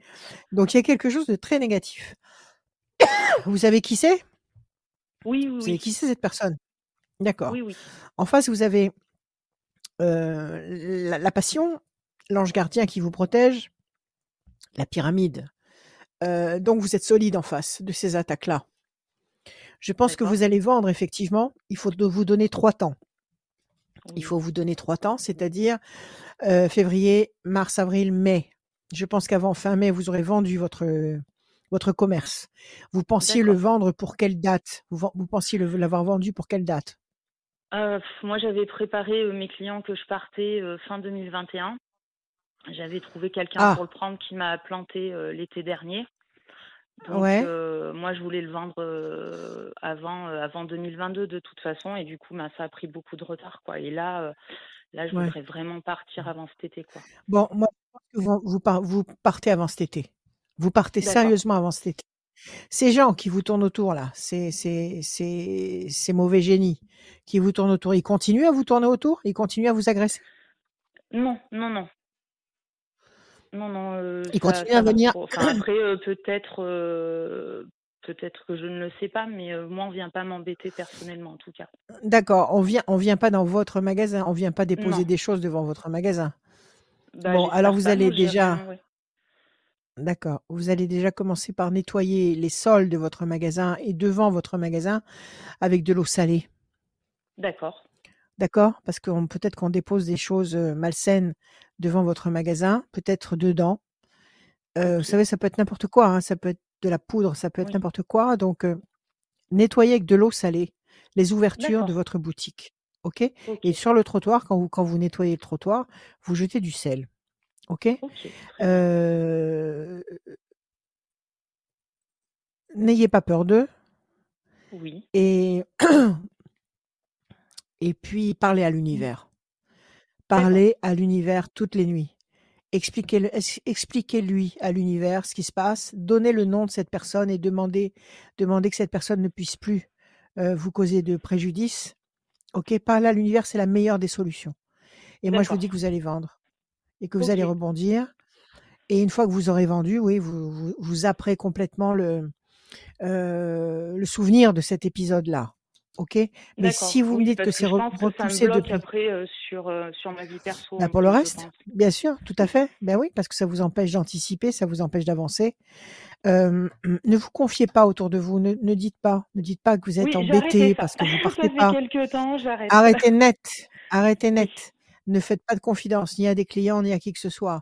Donc, il y a quelque chose de très négatif. vous savez qui c'est? Oui, oui, Vous savez qui c'est cette personne? D'accord. Oui, oui. En face, vous avez euh, la, la passion, l'ange gardien qui vous protège, la pyramide. Euh, donc, vous êtes solide en face de ces attaques-là. Je pense que vous allez vendre, effectivement. Il faut vous donner trois temps. Il faut vous donner trois temps, c'est-à-dire euh, février, mars, avril, mai. Je pense qu'avant fin mai, vous aurez vendu votre, votre commerce. Vous pensiez le vendre pour quelle date? Vous, pensiez l'avoir vendu pour quelle date? Euh, moi, j'avais préparé euh, mes clients que je partais fin 2021. J'avais trouvé quelqu'un Ah. pour le prendre qui m'a planté l'été dernier. Donc Ouais. euh, moi, je voulais le vendre euh, avant, euh, avant 2022 de toute façon, et du coup, bah, ça a pris beaucoup de retard, quoi. Et là, euh, là, je Ouais. voudrais vraiment partir avant cet été, quoi. Bon, moi, je pense que vous, vous, par- vous partez avant cet été. Vous partez sérieusement avant cet été. Ces gens qui vous tournent autour là, ces, ces, ces, ces mauvais génies qui vous tournent autour, ils continuent à vous tourner autour? Ils continuent à vous agresser? Non, non, non. Non, non, euh, ça, continuent ça à venir. Enfin, après, euh, peut-être, euh, peut-être que je ne le sais pas, mais moi, on vient pas m'embêter personnellement, en tout cas. D'accord, on vient, on vient pas dans votre magasin, on vient pas déposer Non. des choses devant votre magasin. Bah, Bon, alors vous allez déjà, ouais. d'accord, vous allez déjà commencer par nettoyer les sols de votre magasin et devant votre magasin avec de l'eau salée. D'accord. D'accord? Parce qu'on peut-être qu'on dépose des choses malsaines devant votre magasin, peut-être dedans. Euh, vous savez, ça peut être n'importe quoi, hein, ça peut être de la poudre, ça peut être Oui. n'importe quoi. Donc, euh, nettoyez avec de l'eau salée les ouvertures de votre boutique. OK? Et sur le trottoir, quand vous, quand vous nettoyez le trottoir, vous jetez du sel. OK? Ok. Très bien. Euh, n'ayez pas peur d'eux. Oui. Et, et puis, parlez à l'univers. D'accord. Parlez à l'univers toutes les nuits. Expliquez-lui à l'univers ce qui se passe. Donnez le nom de cette personne et demandez, demandez que cette personne ne puisse plus euh, vous causer de préjudice. Ok, parler à l'univers, c'est la meilleure des solutions. Et moi, je vous dis que vous allez vendre et que vous allez rebondir. Et une fois que vous aurez vendu, oui, vous, vous, vous apprez complètement le, euh, le souvenir de cet épisode-là. Ok? Mais si vous me dites que c'est repoussé bloque depuis. après euh, sur, euh, sur ma vie perso Bah, un pour le reste, bien sûr, tout à fait. Ben oui, parce que ça vous empêche d'anticiper, ça vous empêche d'avancer. Euh, ne vous confiez pas autour de vous, ne, ne dites pas, ne dites pas que vous êtes Oui, embêté parce que vous partez pas. temps, j'arrête. Arrêtez net, arrêtez net. Ne faites pas de confidence ni à des clients ni à qui que ce soit.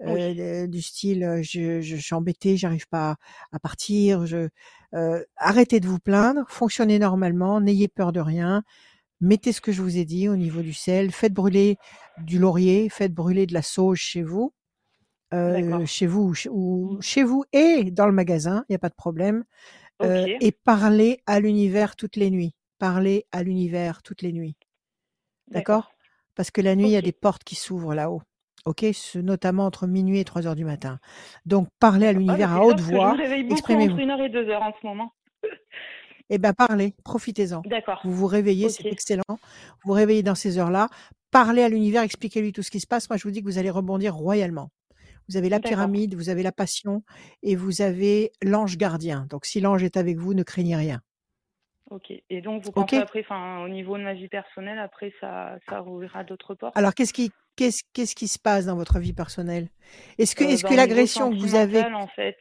Oui. Euh, du style, je, je, je suis embêté, j'arrive pas à partir. Je, euh, arrêtez de vous plaindre, fonctionnez normalement, n'ayez peur de rien. Mettez ce que je vous ai dit au niveau du sel, faites brûler du laurier, faites brûler de la sauge chez vous, euh, chez vous ou chez, ou chez vous et dans le magasin, il n'y a pas de problème. Euh, et parlez à l'univers toutes les nuits. Parlez à l'univers toutes les nuits. D'accord. Parce que la nuit, il y a des portes qui s'ouvrent là-haut. OK Notamment entre minuit et 3 heures du matin. Donc, parlez à Ah, bah, l'univers à haute que je me voix, réveille beaucoup entre une heure et deux heures en ce moment. Eh bien, parlez, profitez-en. D'accord. Vous vous réveillez, c'est excellent. Vous vous réveillez dans ces heures-là. Parlez à l'univers, expliquez-lui tout ce qui se passe. Moi, je vous dis que vous allez rebondir royalement. Vous avez la pyramide, vous avez la passion et vous avez l'ange gardien. Donc, si l'ange est avec vous, ne craignez rien. Ok. Et donc, vous pensez après, enfin, au niveau de ma vie personnelle, après, ça, ça rouvrira d'autres portes? Alors, qu'est-ce qui, qu'est-ce, qu'est-ce qui se passe dans votre vie personnelle? Est-ce que, euh, est-ce bah, que niveau l'agression que vous avez, sentimental, en fait.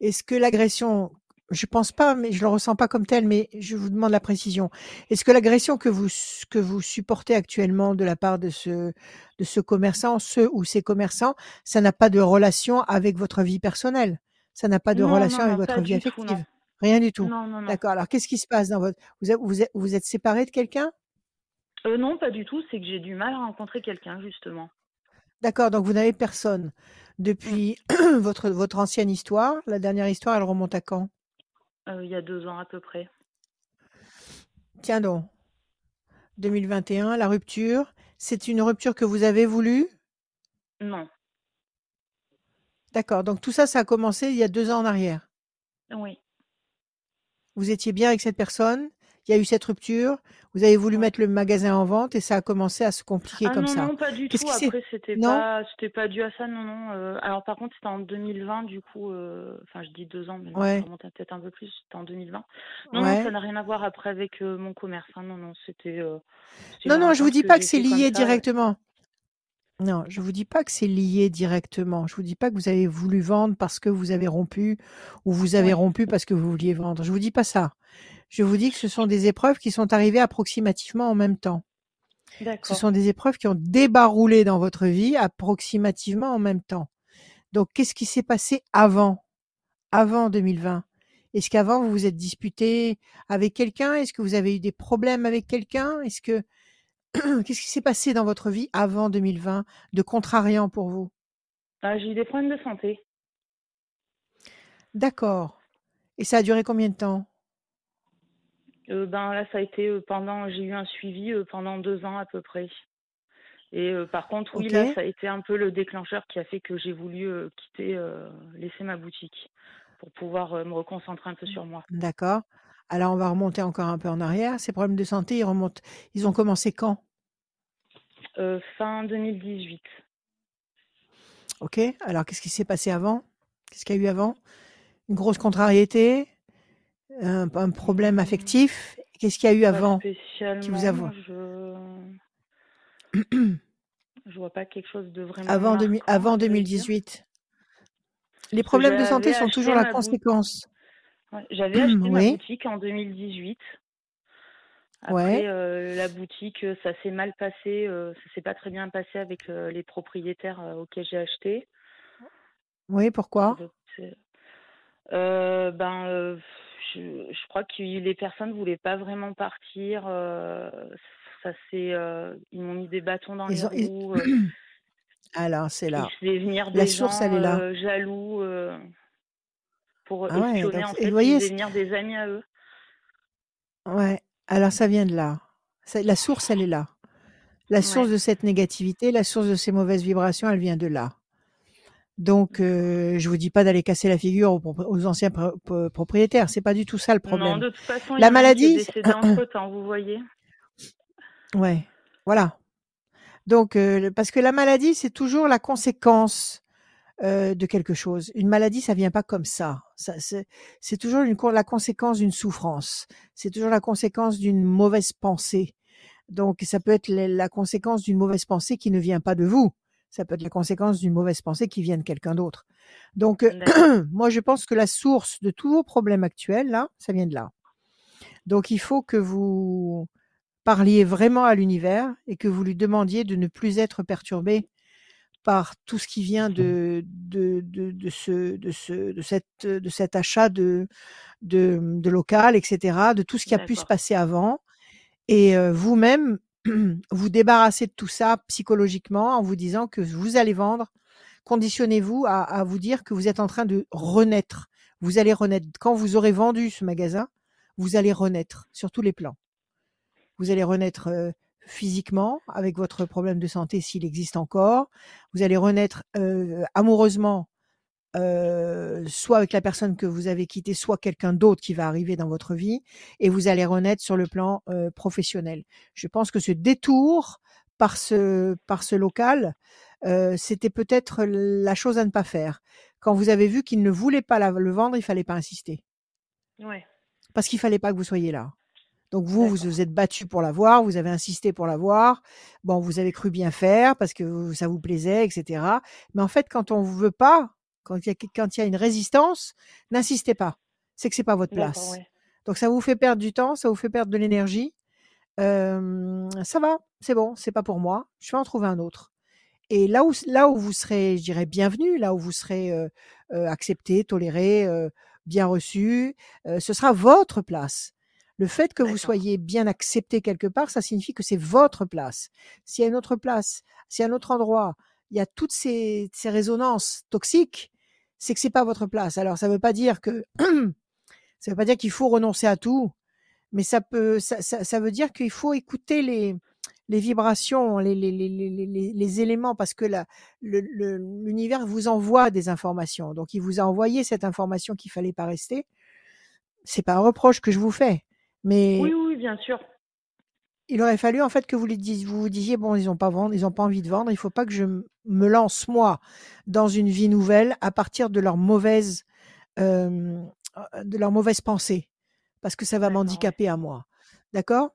est-ce que l'agression, je pense pas, mais je le ressens pas comme tel, mais je vous demande la précision. Est-ce que l'agression que vous, que vous supportez actuellement de la part de ce, de ce commerçant, ce ou ces commerçants, ça n'a pas de relation avec votre vie personnelle? Ça n'a pas de Non, relation non, avec non, votre vie tout, affective? Rien du tout. Non, non, non. D'accord. Alors, qu'est-ce qui se passe dans votre, vous êtes, vous êtes, vous êtes séparé de quelqu'un? Euh, non, pas du tout. C'est que j'ai du mal à rencontrer quelqu'un, justement. D'accord, donc vous n'avez personne. Mm. Depuis votre, votre ancienne histoire, la dernière histoire, elle remonte à quand? Euh, il y a deux ans à peu près. Tiens donc, 2021, la rupture, c'est une rupture que vous avez voulu? Non. D'accord, donc tout ça, ça a commencé il y a deux ans en arrière? Oui. Vous étiez bien avec cette personne, il y a eu cette rupture, vous avez voulu mettre le magasin en vente et ça a commencé à se compliquer Ah comme non, ça. non, pas du tout. Après, c'était Non? pas, c'était pas dû à ça, non, non. Euh, alors, par contre, c'était en 2020, du coup, euh, enfin, je dis deux ans, mais non, ça Ouais, remonte à peut-être un peu plus. C'était en 2020. Non, non, ça n'a rien à voir après avec euh, mon commerce. hein. Non, non, c'était, Non, non, je vous dis pas que c'est lié ça. directement. Non, je vous dis pas que c'est lié directement. Je vous dis pas que vous avez voulu vendre parce que vous avez rompu ou vous avez Ouais. rompu parce que vous vouliez vendre. Je vous dis pas ça. Je vous dis que ce sont des épreuves qui sont arrivées approximativement en même temps. Ce sont des épreuves qui ont débarroulé dans votre vie approximativement en même temps. Donc, qu'est-ce qui s'est passé avant, avant 2020? Est-ce qu'avant vous vous êtes disputé avec quelqu'un? Est-ce que vous avez eu des problèmes avec quelqu'un? Est-ce que qu'est-ce qui s'est passé dans votre vie avant 2020 de contrariant pour vous? Ah, j'ai eu des problèmes de santé. D'accord. Et ça a duré combien de temps? Euh, ben là, ça a été euh, pendant, j'ai eu un suivi euh, pendant deux ans à peu près. Et euh, par contre, oui, là, ça a été un peu le déclencheur qui a fait que j'ai voulu euh, quitter, euh, laisser ma boutique pour pouvoir me reconcentrer un peu sur moi. D'accord. Alors, on va remonter encore un peu en arrière. Ces problèmes de santé, ils remontent. Ils ont commencé quand? Euh, fin 2018. Ok. Alors, qu'est-ce qui s'est passé avant? Qu'est-ce qu'il y a eu avant? Une grosse contrariété? Un, un problème Hmm, affectif? Qu'est-ce qu'il y a eu avant? Qui vous a... Je je vois pas quelque chose de vraiment avant, demi- marquant, avant à vrai dire. 2018 Les problèmes de santé sont toujours la conséquence. J'avais acheté ma boutique en 2018. Après, Ouais. euh, la boutique, euh, ça s'est mal passé, euh, ça s'est pas très bien passé avec euh, les propriétaires auxquels j'ai acheté. Oui, pourquoi? Ben, je, je crois que les personnes voulaient pas vraiment partir. ça c'est, ils m'ont mis des bâtons dans les ont, roues. Alors, c'est là. faisaient venir La des source, gens elle est là. jaloux pour Ah ouais, espionner. donc, En et fait, voyez, faisaient c'est- venir des amis à eux. ouais. Alors, ça vient de là. Ça- La source, elle est là. La source Ouais, de cette négativité, la source de ces mauvaises vibrations, elle vient de là. Donc, d'accord. euh, je vous dis pas d'aller casser la figure aux, anciens pro- pro- propriétaires. C'est pas du tout ça le Non, problème. de toute façon, il y La est maladie, décédé entre-temps, vous voyez. ouais, voilà. Donc, euh, parce que la maladie, c'est toujours la conséquence euh, de quelque chose. Une maladie, ça vient pas comme ça. ça c'est toujours une, la conséquence d'une souffrance. C'est toujours la conséquence d'une mauvaise pensée. Donc, ça peut être la, conséquence d'une mauvaise pensée qui ne vient pas de vous. Ça peut être la conséquence d'une mauvaise pensée qui vient de quelqu'un d'autre. Donc, euh, moi, je pense que la source de tous vos problèmes actuels, là, ça vient de là. Donc, il faut que vous parliez vraiment à l'univers et que vous lui demandiez de ne plus être perturbé par tout ce qui vient de de de, de ce de ce de cette de cet achat de de, de local etc de tout ce qui a pu se passer avant. Et euh, vous-même vous débarrasser de tout ça psychologiquement en vous disant que vous allez vendre. Conditionnez-vous à, à vous dire que vous êtes en train de renaître. Vous allez renaître. Quand vous aurez vendu ce magasin vous allez renaître sur tous les plans. Vous allez renaître euh, physiquement avec votre problème de santé s'il existe encore. Vous allez renaître euh, amoureusement, euh, soit avec la personne que vous avez quittée, soit quelqu'un d'autre qui va arriver dans votre vie, et vous allez renaître sur le plan euh, professionnel. Je pense que ce détour par ce par ce local, euh, c'était peut-être la chose à ne pas faire. Quand vous avez vu qu'il ne voulait pas la- le vendre, il fallait pas insister Ouais, parce qu'il fallait pas que vous soyez là. Donc vous, vous vous êtes battu pour l'avoir, vous avez insisté pour l'avoir. Bon, vous avez cru bien faire parce que ça vous plaisait, etc. Mais en fait, quand on vous veut pas, quand il y y a une résistance, n'insistez pas. C'est que c'est pas votre place. ouais. Donc ça vous fait perdre du temps, ça vous fait perdre de l'énergie. Euh, ça va, c'est bon, c'est pas pour moi. Je vais en trouver un autre. Et là où, là où vous serez, je dirais, bienvenu, là où vous serez euh, euh, accepté, toléré, bien reçu, euh, ce sera votre place. Le fait que vous soyez bien accepté quelque part, ça signifie que c'est votre place. S'il y a une autre place, s'il y a un autre endroit, il y a toutes ces, ces résonances toxiques, c'est que c'est pas votre place. Alors ça veut pas dire que ça veut pas dire qu'il faut renoncer à tout, mais ça peut, ça, ça, ça veut dire qu'il faut écouter les les vibrations, les, les, les, les, éléments, parce que la, le, le- l'univers vous envoie des informations. Donc, il vous a envoyé cette information qu'il fallait pas rester. C'est pas un reproche que je vous fais, mais Oui, oui, bien sûr. il aurait fallu en fait que vous vous vous disiez bon, ils ont pas vendre, ils ont pas envie de vendre. Il faut pas que je me lance moi dans une vie nouvelle à partir de leur mauvaise, euh, de leur mauvaise pensée, parce que ça va m'handicaper à moi. D'accord?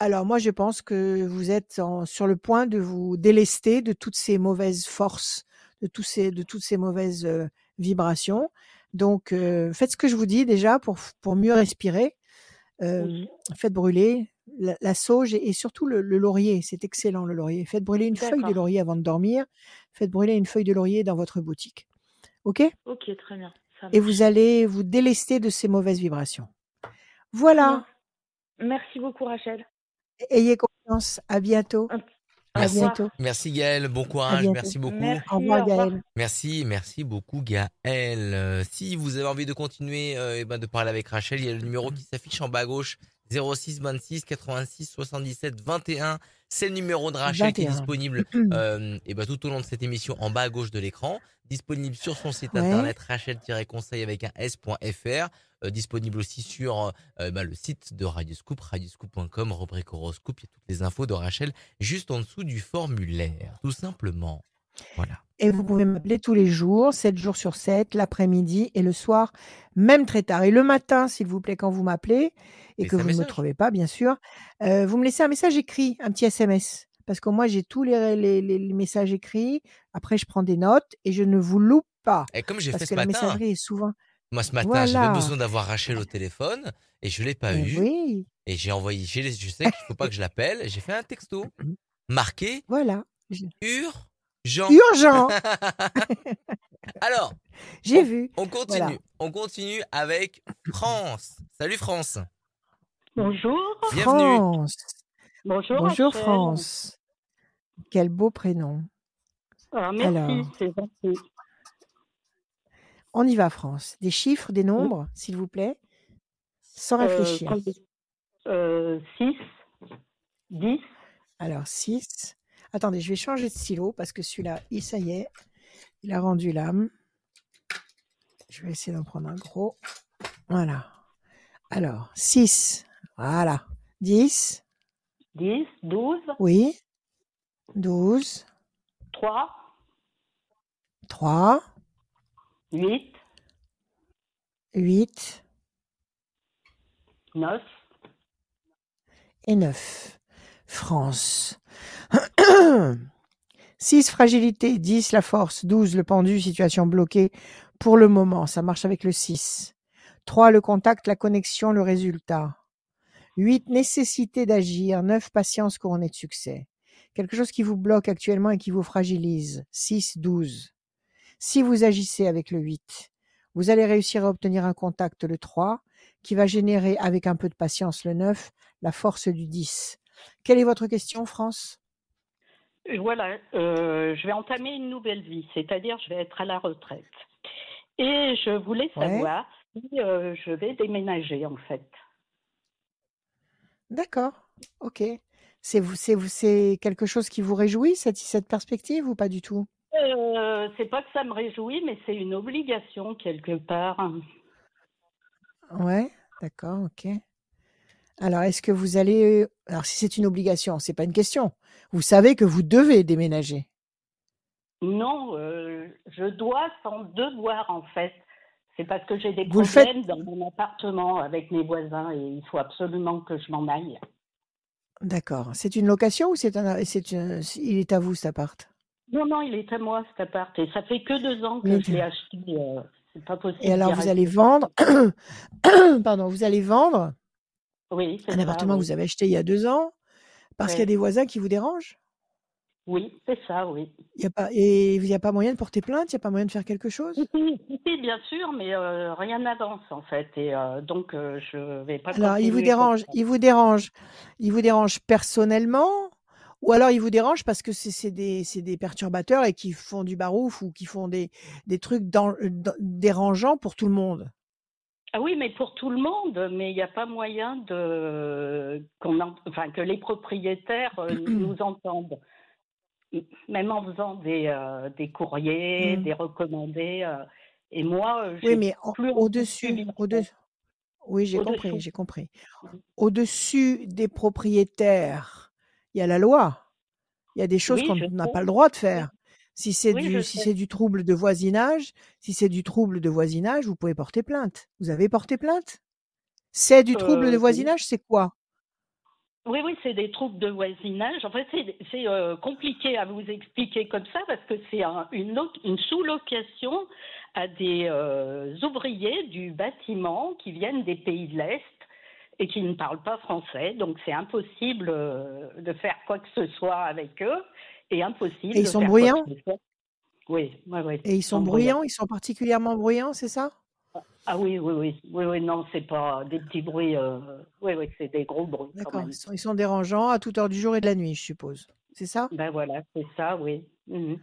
Alors moi, je pense que vous êtes en- sur le point de vous délester de toutes ces mauvaises forces, de tous ces, de toutes ces mauvaises euh, vibrations. Donc, euh, faites ce que je vous dis déjà pour pour mieux respirer. Oui. faites brûler la, la sauge et, et surtout le, le laurier. C'est excellent le laurier. Faites brûler une feuille de laurier avant de dormir. Faites brûler une feuille de laurier dans votre boutique. OK? Ok, très bien. Et vous allez vous délester de ces mauvaises vibrations. Voilà. Merci beaucoup, Rachel. Ayez confiance. À bientôt. À Merci. bientôt. Merci Gaël, bon courage, merci beaucoup. Merci, Au revoir, au revoir. Gaël. Merci, merci beaucoup Gaël. Euh, si vous avez envie de continuer euh, eh ben, de parler avec Rachel, il y a le numéro qui s'affiche en bas à gauche 06 26 86 77 21. C'est le numéro de Rachel qui est 21. disponible euh, et ben, tout au long de cette émission en bas à gauche de l'écran. Disponible sur son site Ouais. internet rachel-conseil avec un s.fr. Euh, disponible aussi sur euh, ben, le site de Radioscoop, radioscoop.com, rubrique horoscope. Il y a toutes les infos de Rachel juste en dessous du formulaire, tout simplement. Voilà. Et vous pouvez m'appeler tous les jours, 7 jours sur 7, l'après-midi et le soir, même très tard. Et le matin, s'il vous plaît, quand vous m'appelez et que vous ne me trouvez pas, bien sûr, euh, vous me laissez un message écrit, un petit SMS. Parce que moi, j'ai tous les, les- les- les messages écrits. Après, je prends des notes et je ne vous loupe pas. Et comme j'ai fait Parce ce que la matin, messagerie est souvent. moi ce matin, j'avais besoin d'avoir Rachel au téléphone et je l'ai pas Eh eu. oui, Et j'ai envoyé, je sais qu'il faut pas que je l'appelle. J'ai fait un texto marqué voilà. Urgent. Urgent Alors, J'ai vu. on continue. Voilà. On continue avec France. Salut France. Bonjour. Bienvenue. France. Bonjour. Bonjour Rachel. France. Quel beau prénom. Ah, merci, Alors. c'est gentil. On y va, France. Des chiffres, des nombres, s'il vous plaît, sans Euh, réfléchir. combien Euh, 6, 10, Alors, 6. Attendez, je vais changer de stylo parce que celui-là, il, ça y est, il a rendu l'âme. Je vais essayer d'en prendre un gros. Voilà. Alors, 6. Voilà. 10. 10, 12, Oui. 12. 3, 3. 8, 8. 9, et 9. France. 6 fragilité, 10 la force, 12 le pendu, situation bloquée pour le moment, ça marche avec le 6. 3 le contact, la connexion, le résultat. 8 nécessité d'agir, 9 patience couronnée de succès. Quelque chose qui vous bloque actuellement et qui vous fragilise. 6, 12. Si vous agissez avec le 8, vous allez réussir à obtenir un contact le 3 qui va générer avec un peu de patience le 9 la force du 10. Quelle est votre question, France? Et Voilà, euh, je vais entamer une nouvelle vie, c'est-à-dire je vais être à la retraite. Et je voulais Ouais. savoir si euh, je vais déménager en fait. D'accord, ok. C'est vous, c'est vous, c'est quelque chose qui vous réjouit cette, cette perspective ou pas du tout? Euh, c'est pas que ça me réjouit, mais c'est une obligation quelque part. Ouais, d'accord, ok. Alors, est-ce que vous allez Alors, si c'est une obligation, c'est pas une question. Vous savez que vous devez déménager. Non, euh, je dois sans devoir en fait. C'est parce que j'ai des Vous le faites- problèmes dans mon appartement avec mes voisins et il faut absolument que je m'en aille. D'accord. C'est une location ou c'est un, c'est il est à vous cet appart? Non, non, il est à moi cet appart et ça fait que deux ans que je l'ai acheté. euh, c'est pas possible. Et alors, vous allez vendre Pardon, vous allez vendre Oui, un ça, appartement que vous avez acheté il y a deux ans parce qu'il y a des voisins qui vous dérangent? Oui, c'est ça, oui. Il y a pas, et il n'y a pas moyen de porter plainte? Il n'y a pas moyen de faire quelque chose? Si, bien sûr, mais euh, rien n'avance en fait et euh, donc euh, je vais pas. Alors, il vous dérange, il vous dérange, il vous dérange personnellement? Ou alors il vous dérange parce que c'est des, c'est des perturbateurs et qui font du barouf ou qui font des, des trucs dans- dans- dérangeants pour tout le monde? Ah oui, mais pour tout le monde, mais il n'y a pas moyen de qu'on en- enfin que les propriétaires nous entendent. Même en faisant des, euh, des courriers, Mm. des recommandés. euh, et moi, euh, Oui, mais en- plus au-dessus, oui, j'ai compris, j'ai compris. Au-dessus des propriétaires, il y a la loi. Il y a des choses Oui, qu'on je n'a pas le droit de faire. Si c'est Oui, je du, si c'est du trouble de voisinage, si c'est du trouble de voisinage, vous pouvez porter plainte. Vous avez porté plainte? C'est du trouble Euh, de voisinage, c'est quoi? Oui, oui, c'est des troubles de voisinage. En fait, c'est euh, compliqué à vous expliquer comme ça parce que c'est un- une, une sous-location à des euh, ouvriers du bâtiment qui viennent des pays de l'Est et qui ne parlent pas français. Donc, c'est impossible euh, de faire quoi que ce soit avec eux et impossible Et ils de sont faire bruyants. Oui, oui, oui. Et ils sont bruyants, ils sont particulièrement bruyants, c'est ça? Ah oui, oui, oui. Oui, oui, non, c'est pas des petits bruits. euh, Oui, oui, c'est des gros bruits D'accord. Ils sont, ils sont dérangeants à toute heure du jour et de la nuit, je suppose. c'est ça? Ben voilà, c'est ça, oui. Mhm.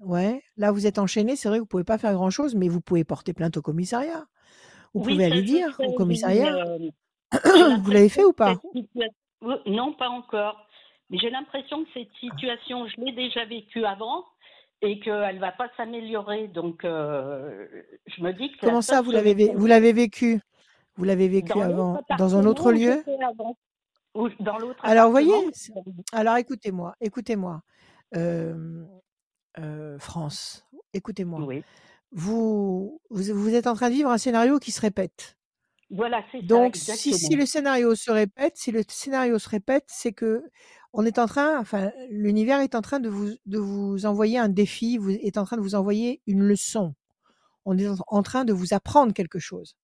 Ouais. Là, vous êtes enchaîné. C'est vrai que vous pouvez pas faire grand-chose, mais vous pouvez porter plainte au commissariat. Vous Oui, pouvez aller dire au commissariat. euh, Vous l'avez fait ou pas? Non, pas encore. Mais j'ai l'impression que cette situation, je l'ai déjà vécue avant et qu'elle va pas s'améliorer. Donc, euh, je me dis que Comment ça, vous l'avez vé- vous l'avez vécu? Vous l'avez vécu Dans avant dans un autre lieu? Ou dans l'autre Alors, voyez, alors écoutez-moi, écoutez-moi, euh, euh, France, écoutez-moi. Oui. Vous, vous, vous êtes en train de vivre un scénario qui se répète. Voilà, c'est ça, Donc, si, si exactement. le scénario se répète, si le scénario se répète, c'est que on est en train, enfin, l'univers est en train de vous, de vous envoyer un défi, vous, est en train de vous envoyer une leçon. On est en- train de vous apprendre quelque chose.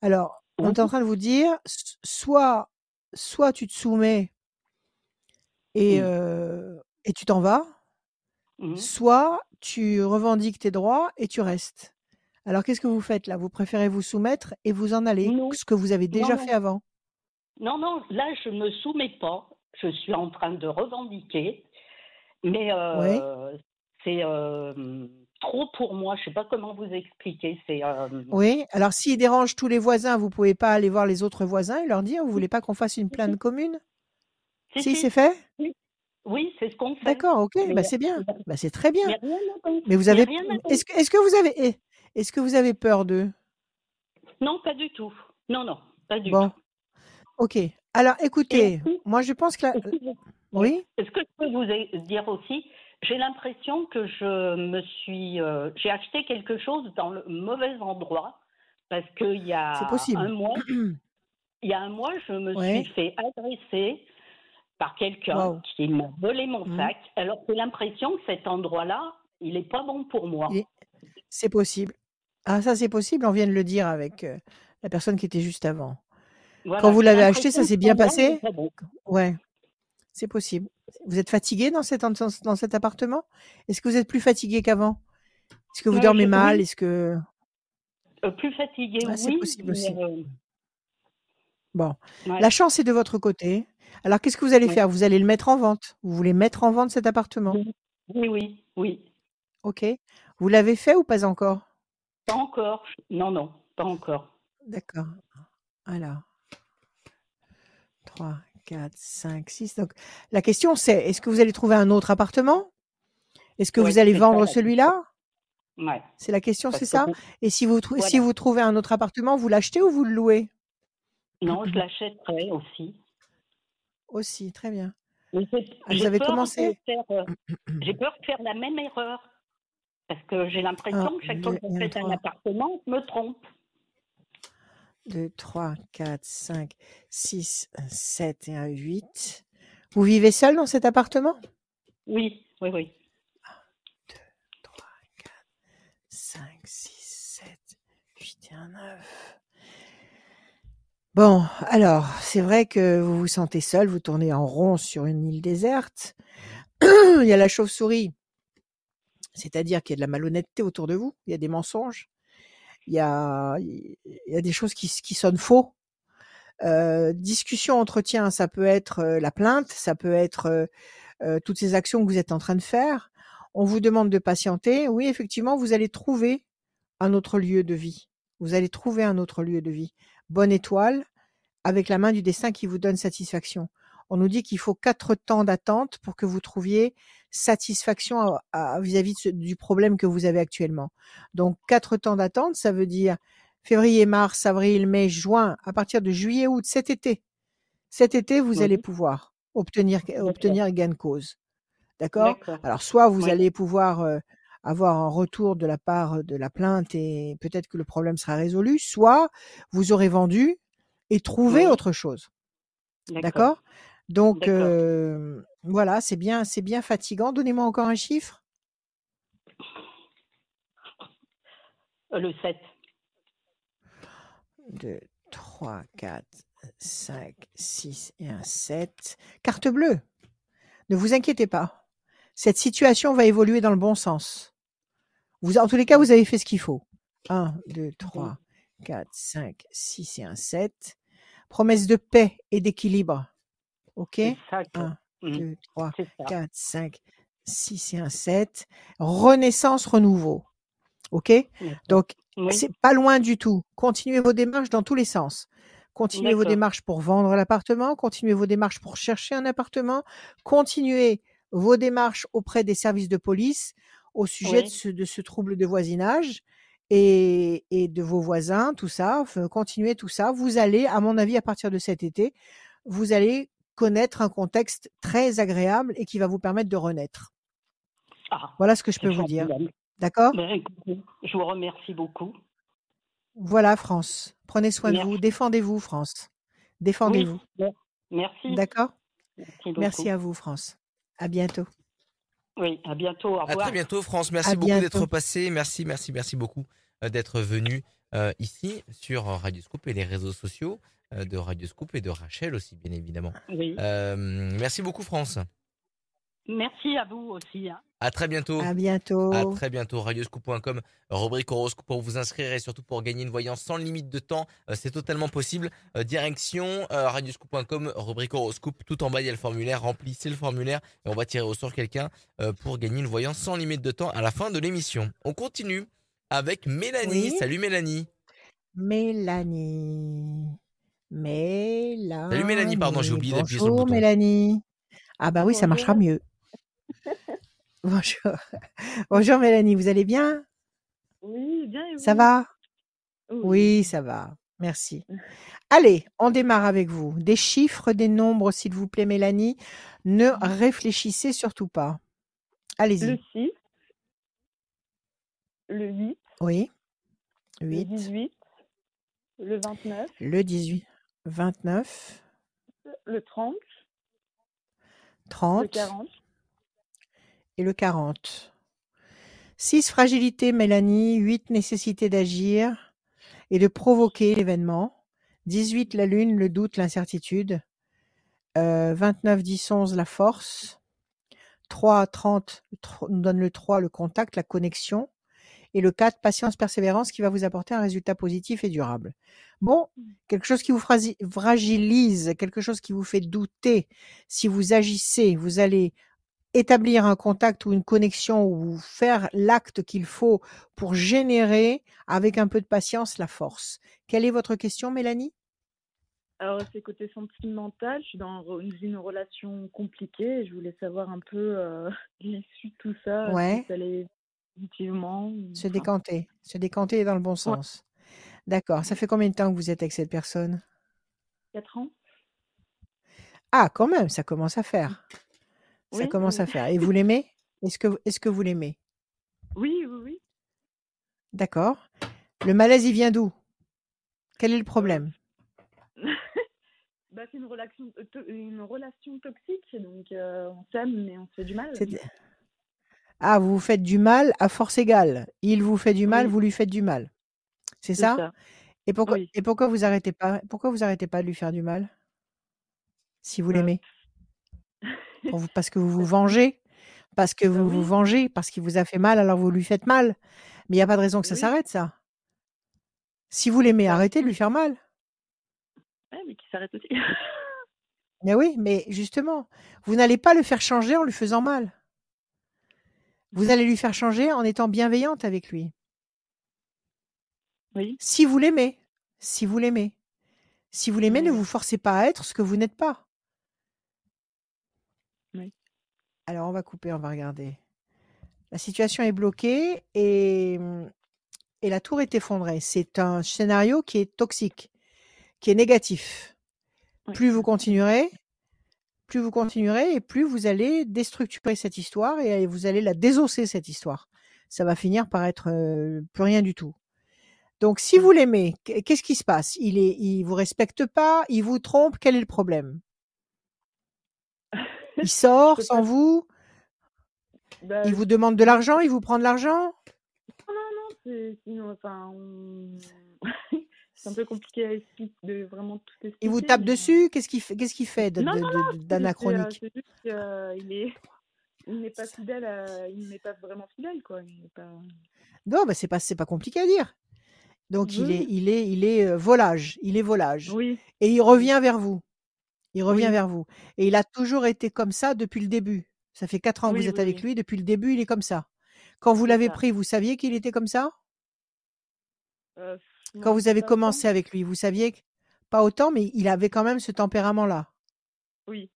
Alors, on est en train de vous dire, soit, soit tu te soumets et, euh, et tu t'en vas, Mhm. soit tu revendiques tes droits et tu restes. Alors, qu'est-ce que vous faites là? Vous préférez vous soumettre et vous en aller, Non, ce que vous avez déjà non. fait avant? Non, non, là, je ne me soumets pas. Je suis en train de revendiquer. Mais Oui. euh, c'est euh, trop pour moi. Je ne sais pas comment vous expliquer. C'est euh, Oui. Alors, s'ils dérangent tous les voisins, vous pouvez pas aller voir les autres voisins et leur dire, vous voulez pas qu'on fasse une plainte commune? Si, Si, si, c'est fait? Oui, Oui, c'est ce qu'on fait. D'accord, ok, bah c'est bien, bah c'est très bien. rien. Mais vous avez, est-ce que, est-ce que vous avez, eh, est-ce que vous avez peur d'eux? Non, pas du tout. Non, non, pas du Bon, tout. ok. Alors, écoutez, moi je pense que la... est-ce que, je- oui. Est-ce que je peux vous dire aussi, j'ai l'impression que je me suis, euh, j'ai acheté quelque chose dans le mauvais endroit parce qu'il y c'est a possible. un mois, il y a un mois, je me Ouais. suis fait agresser par quelqu'un qui m'a volé mon Mhm. sac. Alors j'ai l'impression que cet endroit-là, il n'est pas bon pour moi. C'est possible. Ah, ça c'est possible. On vient de le dire avec euh, la personne qui était juste avant. Quand vous l'avez acheté, ça s'est bien passé. Ouais, c'est possible. Vous êtes fatigué dans cet, en- dans cet appartement? Est-ce que vous êtes plus fatigué qu'avant? Est-ce que vous Euh, dormez je- mal? Est-ce que... euh, plus fatigué, Ah, c'est possible mais aussi. euh, Bon, ouais, la chance est de votre côté. Alors, qu'est-ce que vous allez ouais. faire? Vous allez le mettre en vente? Vous voulez mettre en vente cet appartement? Oui, oui, oui, oui. Ok. Vous l'avez fait ou pas encore? Pas encore. Non, non, pas encore. D'accord. Alors, 3, 4, 5, 6. Donc, la question c'est, est-ce que vous allez trouver un autre appartement? Est-ce que vous allez vendre celui-là? Ouais. C'est la question, c'est que ça? Et si vous, si trouvez un autre appartement, vous l'achetez ou vous le louez? Non, je l'achèterai aussi. Aussi, très bien. Ah, vous avez commencé? euh, j'ai peur de faire la même erreur. Parce que j'ai 1, l'impression que chaque fois 2 que 1, j'achète un 3. appartement, je me trompe. 2, 3, 4, 5, 6, 7 et un 8. Vous vivez seul dans cet appartement? Oui, oui, oui. 2, 3, 4, 5, 6, 7, 8 et un 9. Bon, alors, c'est vrai que vous vous sentez seul, vous tournez en rond sur une île déserte. Il y a la chauve-souris, c'est-à-dire qu'il y a de la malhonnêteté autour de vous, il y a des mensonges, il y a, des choses qui, sonnent faux. Euh, discussion, entretien, ça peut être la plainte, ça peut être toutes ces actions que vous êtes en train de faire. On vous demande de patienter. Oui, effectivement, vous allez trouver un autre lieu de vie. Vous allez trouver un autre lieu de vie. Bonne étoile, avec la main du destin qui vous donne satisfaction. On nous dit qu'il faut quatre temps d'attente pour que vous trouviez satisfaction à- vis-à-vis du problème que vous avez actuellement. Donc, quatre temps d'attente, ça veut dire février, mars, avril, mai, juin, à partir de juillet, août, cet été. Cet été, vous allez Oui, pouvoir obtenir, gain de cause. D'accord? D'accord. Alors, soit vous Oui, allez pouvoir euh, avoir un retour de la part de la plainte et peut-être que le problème sera résolu, soit vous aurez vendu et trouvé oui, autre chose. d'accord? Donc, euh, voilà, c'est bien, c'est bien fatigant. Donnez-moi encore un chiffre. Euh, Le 7. 2, 3, 4, 5, 6 et un 7. Carte bleue. Ne vous inquiétez pas. Cette situation va évoluer dans le bon sens. Vous, en tous les cas, vous avez fait ce qu'il faut. 1, 2, 3, 4, 5, 6 et un 7. Promesse de paix et d'équilibre. OK? C'est ça. que- 1, Mm. 2, 3, C'est ça. 4, 5, 6 et un 7. Renaissance, renouveau. OK? Donc, Oui, c'est pas loin du tout. Continuez vos démarches dans tous les sens. Continuez vos démarches pour vendre l'appartement, continuez vos démarches pour chercher un appartement, continuez vos démarches auprès des services de police au sujet de ce, de ce trouble de voisinage et, et de vos voisins, tout ça. Continuez tout ça. Vous allez, à mon avis, à partir de cet été, vous allez connaître un contexte très agréable et qui va vous permettre de renaître. Ah, Voilà ce que je peux vous dire. D'accord? Ben, je vous remercie beaucoup. Voilà, France. Prenez soin de vous. Défendez-vous, France. Défendez-vous. mer- merci. D'accord? Merci à vous, France. À bientôt. Oui, à bientôt. Au À très bientôt, France. Merci À beaucoup d'être passé. Merci, merci, merci beaucoup euh, d'être venu euh, ici sur Radio Scoop et les réseaux sociaux de Radio Scoop et de Rachel aussi, bien évidemment. Oui. Euh, merci beaucoup, France. Merci à vous aussi. hein. À très bientôt. À À bientôt. très bientôt. Radioscoop.com, rubrique horoscope pour vous inscrire et surtout pour gagner une voyance sans limite de temps. Euh, c'est totalement possible. Euh, direction euh, radioscoop.com, rubrique horoscope. Tout en bas, il y a le formulaire. Remplissez le formulaire et on va tirer au sort quelqu'un euh, pour gagner une voyance sans limite de temps à la fin de l'émission. On continue avec Mélanie. Oui. Salut Mélanie. Mélanie. Mélanie. Salut Mélanie, pardon, j'ai oublié d'appuyer sur le Bonjour bouton. Mélanie. Ah bah oui, ça marchera mieux. Bonjour. Bonjour Mélanie, vous allez bien? Oui, bien et Ça va? Oui. Oui, ça va. Merci. Allez, on démarre avec vous. Des chiffres, des nombres, s'il vous plaît, Mélanie. Ne réfléchissez surtout pas. Le Allez-y. 6, le 8, Oui. le 8, 18, le 29, le 18, 29, le 30, le 30 40, et le 40. 6 fragilité, Mélanie. 8 nécessité d'agir et de provoquer l'événement. 18 la lune, le doute, l'incertitude. Euh, 29, 10, 11 la force. 3, 30 tro- nous donne le 3 le contact, la connexion. Et le 4, patience, persévérance qui va vous apporter un résultat positif et durable. Bon, quelque chose qui vous fragilise, quelque chose qui vous fait douter. Si vous agissez, vous allez établir un contact ou une connexion ou faire l'acte qu'il faut pour générer avec un peu de patience la force. Quelle est votre question, Mélanie? Alors, c'est côté sentimental. Je suis dans une relation compliquée je voulais savoir un peu euh, l'issue de tout ça. Ouais. Si ça allait positivement. Se décanter. Se décanter dans le bon sens. D'accord. Ça fait combien de temps que vous êtes avec cette personne? 4 ans Ah, quand même, ça commence à faire. Ça Oui, commence oui. à faire. Et vous l'aimez? Est-ce que, vous l'aimez? Oui, oui, oui. D'accord. Le malaise, il vient d'où? Quel est le problème? bah, c'est une relation, euh, une relation toxique, donc euh, on s'aime mais on se fait du mal. Ah, vous vous faites du mal à force égale. Il vous fait du mal, Oui. vous lui faites du mal. C'est ça, ça. Et pourquoi Oui. et pourquoi vous arrêtez pas Pourquoi vous arrêtez pas de lui faire du mal? Si vous Euh, l'aimez Parce que vous vous vengez Parce que Bah vous vous oui. vengez Parce qu'il vous a fait mal, alors vous lui faites mal Mais il n'y a pas de raison que ça Oui. s'arrête, ça. Si vous l'aimez, Bah, arrêtez de lui faire mal. Ouais, mais qui s'arrête aussi. Mais oui, mais justement, vous n'allez pas le faire changer en lui faisant mal. Vous allez lui faire changer en étant bienveillante avec lui. oui. Si vous l'aimez, si vous l'aimez. Si vous l'aimez, ne vous forcez pas à être ce que vous n'êtes pas. Oui. Alors, on va couper, on va regarder. La situation est bloquée et, et la tour est effondrée. C'est un scénario qui est toxique, qui est négatif. Oui. Plus vous continuerez, plus vous continuerez et plus vous allez déstructurer cette histoire et vous allez la désosser, cette histoire. Ça va finir par être euh, plus rien du tout. Donc, si vous l'aimez, qu- qu'est-ce qui se passe? Il est, il vous respecte pas, il vous trompe. Quel est le problème? Il sort sans vous, Bah, il vous demande de l'argent, il vous prend de l'argent? Non, non, non, sinon, enfin, on- c'est un peu compliqué à expliquer, de vraiment tout expliquer. Il vous tape mais- dessus. Qu'est-ce qu'il fait Qu'est-ce qu'il d'anachronique C'est juste qu'il il n'est pas fidèle, à- il n'est pas vraiment fidèle, quoi. Il pas. Non, bah c'est pas, c'est pas compliqué à dire. Donc il est, il est, il est euh, volage. Il est volage. Oui, Et il revient vers vous. Il revient Oui. vers vous. Et il a toujours été comme ça depuis le début. Ça fait quatre ans que vous êtes avec lui. Depuis le début, il est comme ça. Quand vous l'avez pris, vous saviez qu'il était comme ça? Euh, Quand non, vous avez commencé avec lui, vous saviez que- pas autant, mais il avait quand même ce tempérament-là. Oui.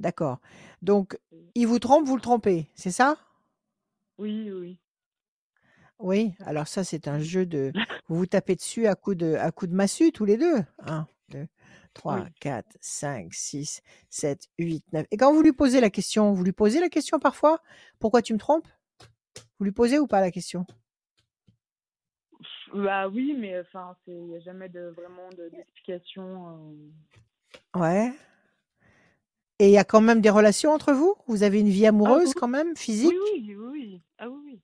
D'accord. Donc, il vous trompe, vous le trompez, c'est ça? Oui, oui. Oui. Alors ça, c'est un jeu de. Vous vous tapez dessus à coups de, à coups de massue tous les deux. 1, 2, 3, Oui. 4, 5, 6, 7, 8, 9. Et quand vous lui posez la question, vous lui posez la question parfois? Pourquoi tu me trompes? Vous lui posez ou pas la question? Bah oui, mais enfin, il n'y a jamais de vraiment de- d'explication. euh. Ouais. Et il y a quand même des relations entre vous? Vous avez une vie amoureuse oui. quand même, physique? Oui, oui. Ah oui, oui.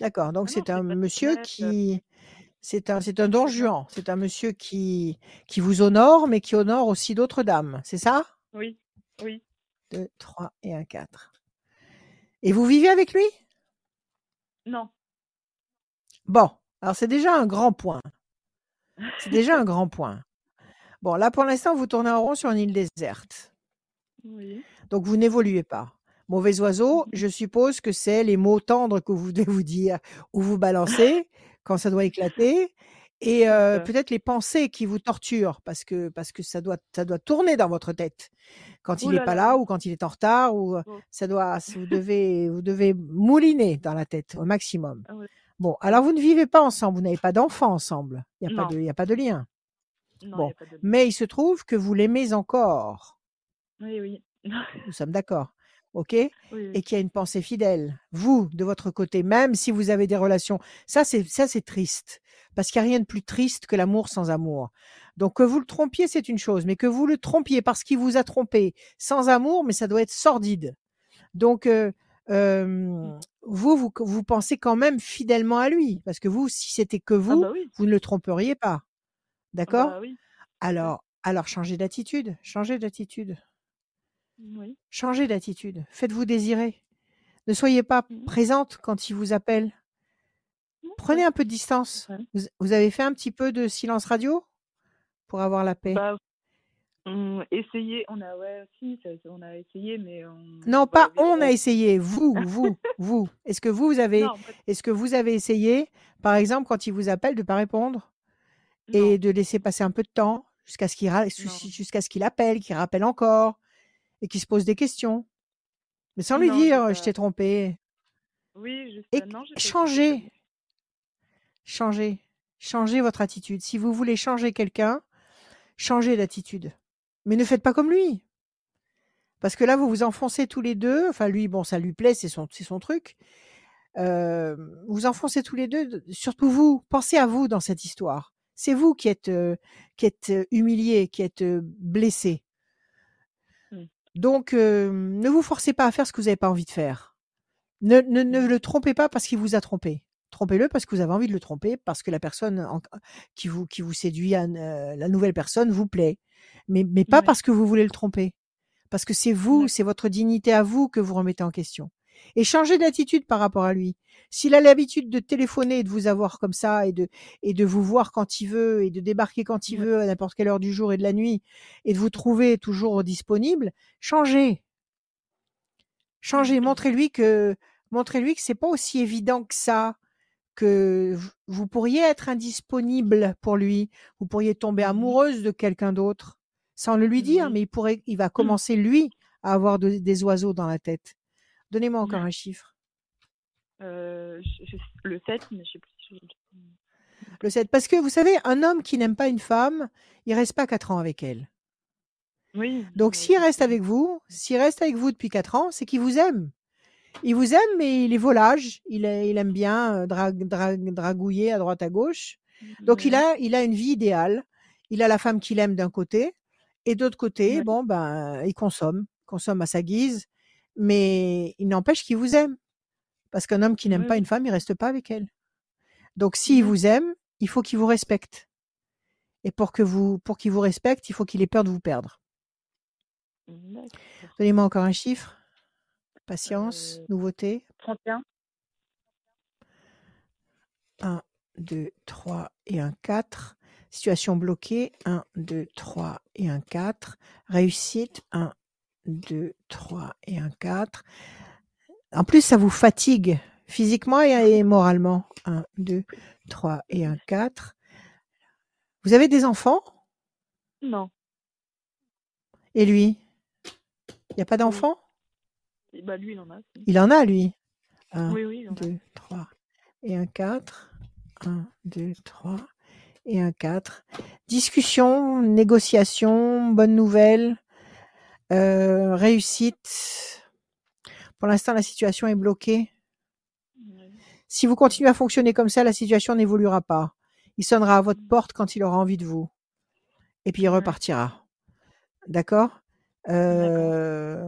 D'accord. Donc Ah c'est un monsieur qui. C'est un, c'est un don bien. juan. C'est un monsieur qui, qui vous honore, mais qui honore aussi d'autres dames. C'est ça? Oui, oui. 2, 3 et un 4. Et vous vivez avec lui? Non. Bon, alors c'est déjà un grand point. C'est déjà un grand point. Bon, là pour l'instant, vous tournez en rond sur une île déserte. Oui. Donc vous n'évoluez pas. Mauvais oiseau, je suppose que c'est les mots tendres que vous devez vous dire ou vous balancer quand ça doit éclater. Et euh, peut-être les pensées qui vous torturent parce que, parce que ça, doit, ça doit tourner dans votre tête quand il n'est pas là. ou quand il est en retard ou euh, Oh. ça doit, vous devez, vous devez mouliner dans la tête au maximum. Ah. Bon, alors vous ne vivez pas ensemble, vous n'avez pas d'enfant ensemble, il n'y a, pas de- il y a pas de lien. Non, Bon. y a pas de. Mais il se trouve que vous l'aimez encore. Oui, oui. Nous sommes d'accord. OK? Oui, oui. et qu'il y a une pensée fidèle. Vous, de votre côté, même si vous avez des relations, ça c'est ça c'est triste, parce qu'il n'y a rien de plus triste que l'amour sans amour. Donc que vous le trompiez, c'est une chose, mais que vous le trompiez parce qu'il vous a trompé sans amour, mais ça doit être sordide. Donc euh, euh, vous, vous vous pensez quand même fidèlement à lui, parce que vous, si c'était que Ah vous, bah oui. vous ne le tromperiez pas. Ah D'accord? Bah oui. Alors alors changez d'attitude, changez d'attitude. Oui. Changez d'attitude. Faites-vous désirer. Ne soyez pas Mhm. présente quand il vous appelle. Prenez un peu de distance. Vous avez fait un petit peu de silence radio pour avoir la paix? Bah, on essayé, on a ouais, si, ça- on a essayé, mais on. Non, pas on a essayé. Vous, vous, vous. Est-ce que vous, vous avez, Non, est-ce que vous avez essayé, par exemple, quand il vous appelle, de pas répondre non. et de laisser passer un peu de temps jusqu'à ce qu'il ra- jusqu'à ce qu'il appelle, qu'il rappelle encore et qu'il se pose des questions, mais sans lui Non, dire pas- je t'ai trompé. Oui, juste. Et non, j'avoue. changez, changez votre attitude. Si vous voulez changer quelqu'un, changez d'attitude. Mais ne faites pas comme lui. Parce que là, vous vous enfoncez tous les deux. Enfin, lui, bon, ça lui plaît, c'est son, truc. Euh, vous enfoncez tous les deux. de- Surtout vous, pensez à vous dans cette histoire. C'est vous qui êtes, euh, qui êtes euh, humilié, qui êtes euh, blessé. Mm. Donc, euh, ne vous forcez pas à faire ce que vous n'avez pas envie de faire. Ne, ne, ne le trompez pas parce qu'il vous a trompé. Trompez-le parce que vous avez envie de le tromper, parce que la personne en- qui vous, qui vous séduit, à- euh, la nouvelle personne vous plaît. Mais, mais pas Ouais. parce que vous voulez le tromper. Parce que c'est vous, c'est votre dignité à vous que vous remettez en question. Et changez d'attitude par rapport à lui. S'il a l'habitude de téléphoner et de vous avoir comme ça et de, et de vous voir quand il veut et de débarquer quand il Ouais. veut à n'importe quelle heure du jour et de la nuit et de vous trouver toujours disponible, changez. Changez, montrez-lui que, montrez-lui que c'est pas aussi évident que ça, que vous pourriez être indisponible pour lui, vous pourriez tomber Mhm. amoureuse de quelqu'un d'autre sans le lui dire, Oui. mais il pourrait, il va commencer lui à avoir de- des oiseaux dans la tête. Donnez-moi encore un chiffre. Euh, je- je- le 7, mais je sais plus si je. Le 7. Parce que vous savez, un homme qui n'aime pas une femme, il reste pas quatre ans avec elle. Oui. Donc s'il reste avec vous, s'il reste avec vous depuis quatre ans, c'est qu'il vous aime. Il vous aime, mais il est volage. Il, aime bien euh, dra- dra- dragouiller à droite à gauche. Donc il a, il a une vie idéale. Il a la femme qu'il aime d'un côté, et d'autre côté, Ouais. bon ben, il consomme, consomme à sa guise, mais il n'empêche qu'il vous aime. Parce qu'un homme qui n'aime Ouais, pas une femme, il reste pas avec elle. Donc s'il vous aime, il faut qu'il vous respecte. Et pour que vous, pour qu'il vous respecte, il faut qu'il ait peur de vous perdre. Donnez-moi encore un chiffre. Patience, Euh, nouveauté. 31. 1, 2, 3 et un 4. Situation bloquée, 1, 2, 3 et un 4. Réussite, 1, 2, 3 et un 4. En plus, ça vous fatigue physiquement et, moralement. 1, 2, 3 et un 4. Vous avez des enfants? Non. Et lui? Il n'y a pas d'enfants? Et Bah, lui, il en a. Il en a, lui. 1, Oui, oui, il en a. 2, 3 et un 4. 1, 2, 3 et un 4. Discussion, négociation, bonne nouvelle, euh, réussite. Pour l'instant, la situation est bloquée. Si vous continuez à fonctionner comme ça, la situation n'évoluera pas. Il sonnera à votre porte quand il aura envie de vous. Et puis il repartira. D'accord? Euh,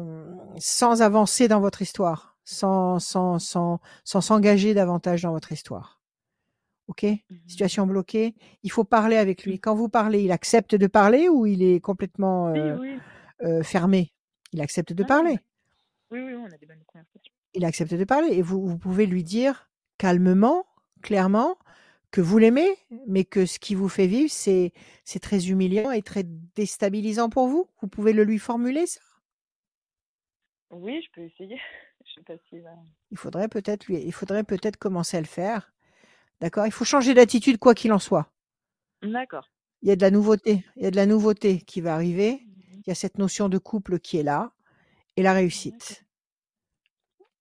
Sans avancer dans votre histoire, sans sans sans sans s'engager davantage dans votre histoire. Ok? Mhm. Situation bloquée. Il faut parler avec lui. Quand vous parlez, il accepte de parler ou il est complètement Oui, euh, oui. euh, fermé? Il accepte de Ah, parler. Oui, oui, on a des bonnes conversations. il accepte de parler et vous, vous pouvez lui dire calmement, clairement, que vous l'aimez, mais que ce qui vous fait vivre, c'est c'est très humiliant et très déstabilisant pour vous. Vous pouvez le lui formuler ça? Oui, je peux essayer. Je sais pas si va. Il faudrait peut-être lui, il faudrait peut-être commencer à le faire. D'accord Il faut changer d'attitude quoi qu'il en soit. D'accord. Il y a de la nouveauté, il y a de la nouveauté qui va arriver. Il y a cette notion de couple qui est là et la réussite.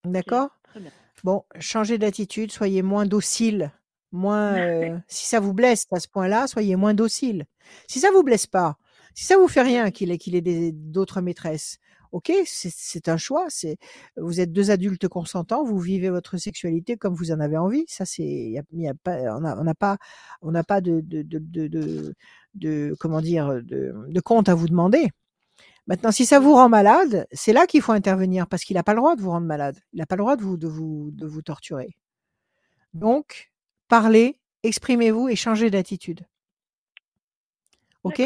D'accord Très bien. Bon, changez d'attitude, soyez moins docile, moins. euh, si ça vous blesse à ce point-là, soyez moins docile. Si ça vous blesse pas, si ça vous fait rien qu'il ait qu'il ait d'autres maîtresses, ok, c'est un choix. C'est vous êtes deux adultes consentants, vous vivez votre sexualité comme vous en avez envie. Ça, c'est y a, y a pas, on n'a pas, on n'a pas de de, de, de, de- de- comment dire de, de compte à vous demander. Maintenant, si ça vous rend malade, c'est là qu'il faut intervenir parce qu'il n'a pas le droit de vous rendre malade. Il n'a pas le droit de vous, de vous, de vous torturer. Donc, parlez, exprimez-vous et changez d'attitude. OK?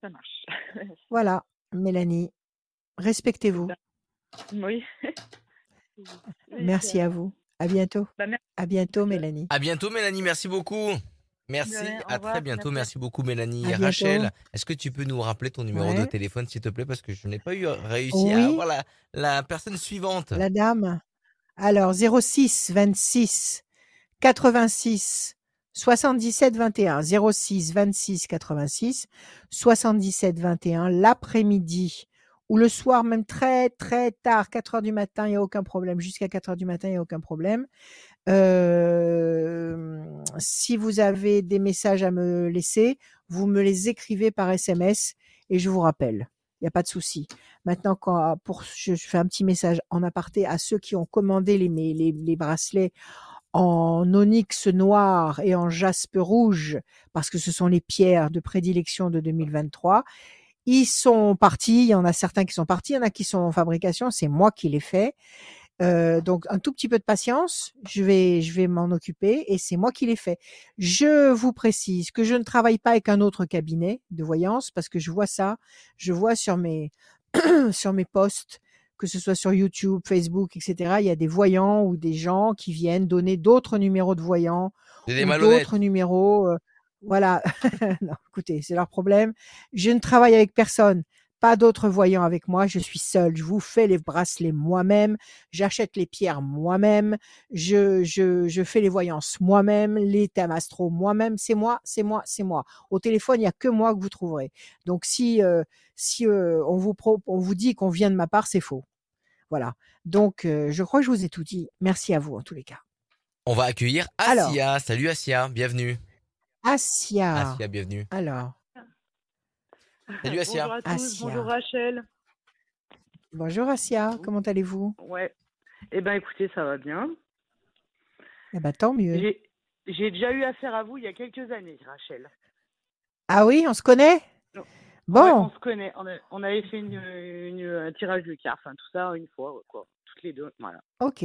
Ça marche. Voilà, Mélanie. Respectez-vous. oui. Merci à vous. À bientôt. Bah, merci. À bientôt, Mélanie. À bientôt, Mélanie. Merci beaucoup. Merci. À revoir, très bientôt. merci. Merci beaucoup, Mélanie. À. Rachel, est-ce que tu peux nous rappeler ton numéro de téléphone, s'il te plaît, parce que je n'ai pas eu réussi à Oui. avoir la, la personne suivante. La dame. Alors, 06 26 86 77 21. 06 26 86 77 21. L'après-midi ou le soir, même très, très tard, 4 heures du matin, il n'y a aucun problème. Jusqu'à 4 heures du matin, il n'y a aucun problème. Si vous avez des messages à me laisser, vous me les écrivez par SMS et je vous rappelle. Il n'y a pas de souci. Maintenant, quand, pour, je, je fais un petit message en aparté à ceux qui ont commandé les, les, les bracelets en onyx noir et en jaspe rouge, parce que ce sont les pierres de prédilection de 2023. Ils sont partis, il y en a certains qui sont partis, il y en a qui sont en fabrication, c'est moi qui les fais. Euh, donc un tout petit peu de patience, je vais je vais m'en occuper et c'est moi qui les fais. Je vous précise que je ne travaille pas avec un autre cabinet de voyance parce que je vois ça, je vois sur mes sur mes posts que ce soit sur YouTube, Facebook, etc. Il y a des voyants ou des gens qui viennent donner d'autres numéros de voyants d'autres numéros. euh, voilà. non, écoutez, c'est leur problème. Je ne travaille avec personne. Pas d'autres voyants avec moi. Je suis seule. Je vous fais les bracelets moi-même. J'achète les pierres moi-même. Je, je, je fais les voyances moi-même. Les thèmes astro moi-même. C'est moi, c'est moi, c'est moi. Au téléphone, il n'y a que moi que vous trouverez. Donc, si, euh, si euh, on, vous pro- on vous dit qu'on vient de ma part, c'est faux. Voilà. Donc, euh, je crois que je vous ai tout dit. Merci à vous, en tous les cas. On va accueillir Alors. Asia. Salut Asia, bienvenue. Asia. Asia, bienvenue. Alors, Salut Asia. Bonjour à tous, Asia. bonjour Rachel. bonjour Asia. Comment allez-vous? Ouais. Eh ben écoutez, ça va bien. Eh ben, tant mieux. J'ai déjà eu affaire à vous il y a quelques années, Rachel. Ah oui, on se connaît? Non. Ouais, Bon, on se connaît. On, a- on avait fait une, une- un tirage de cartes, enfin tout ça une fois, quoi. Toutes les deux, voilà. ok,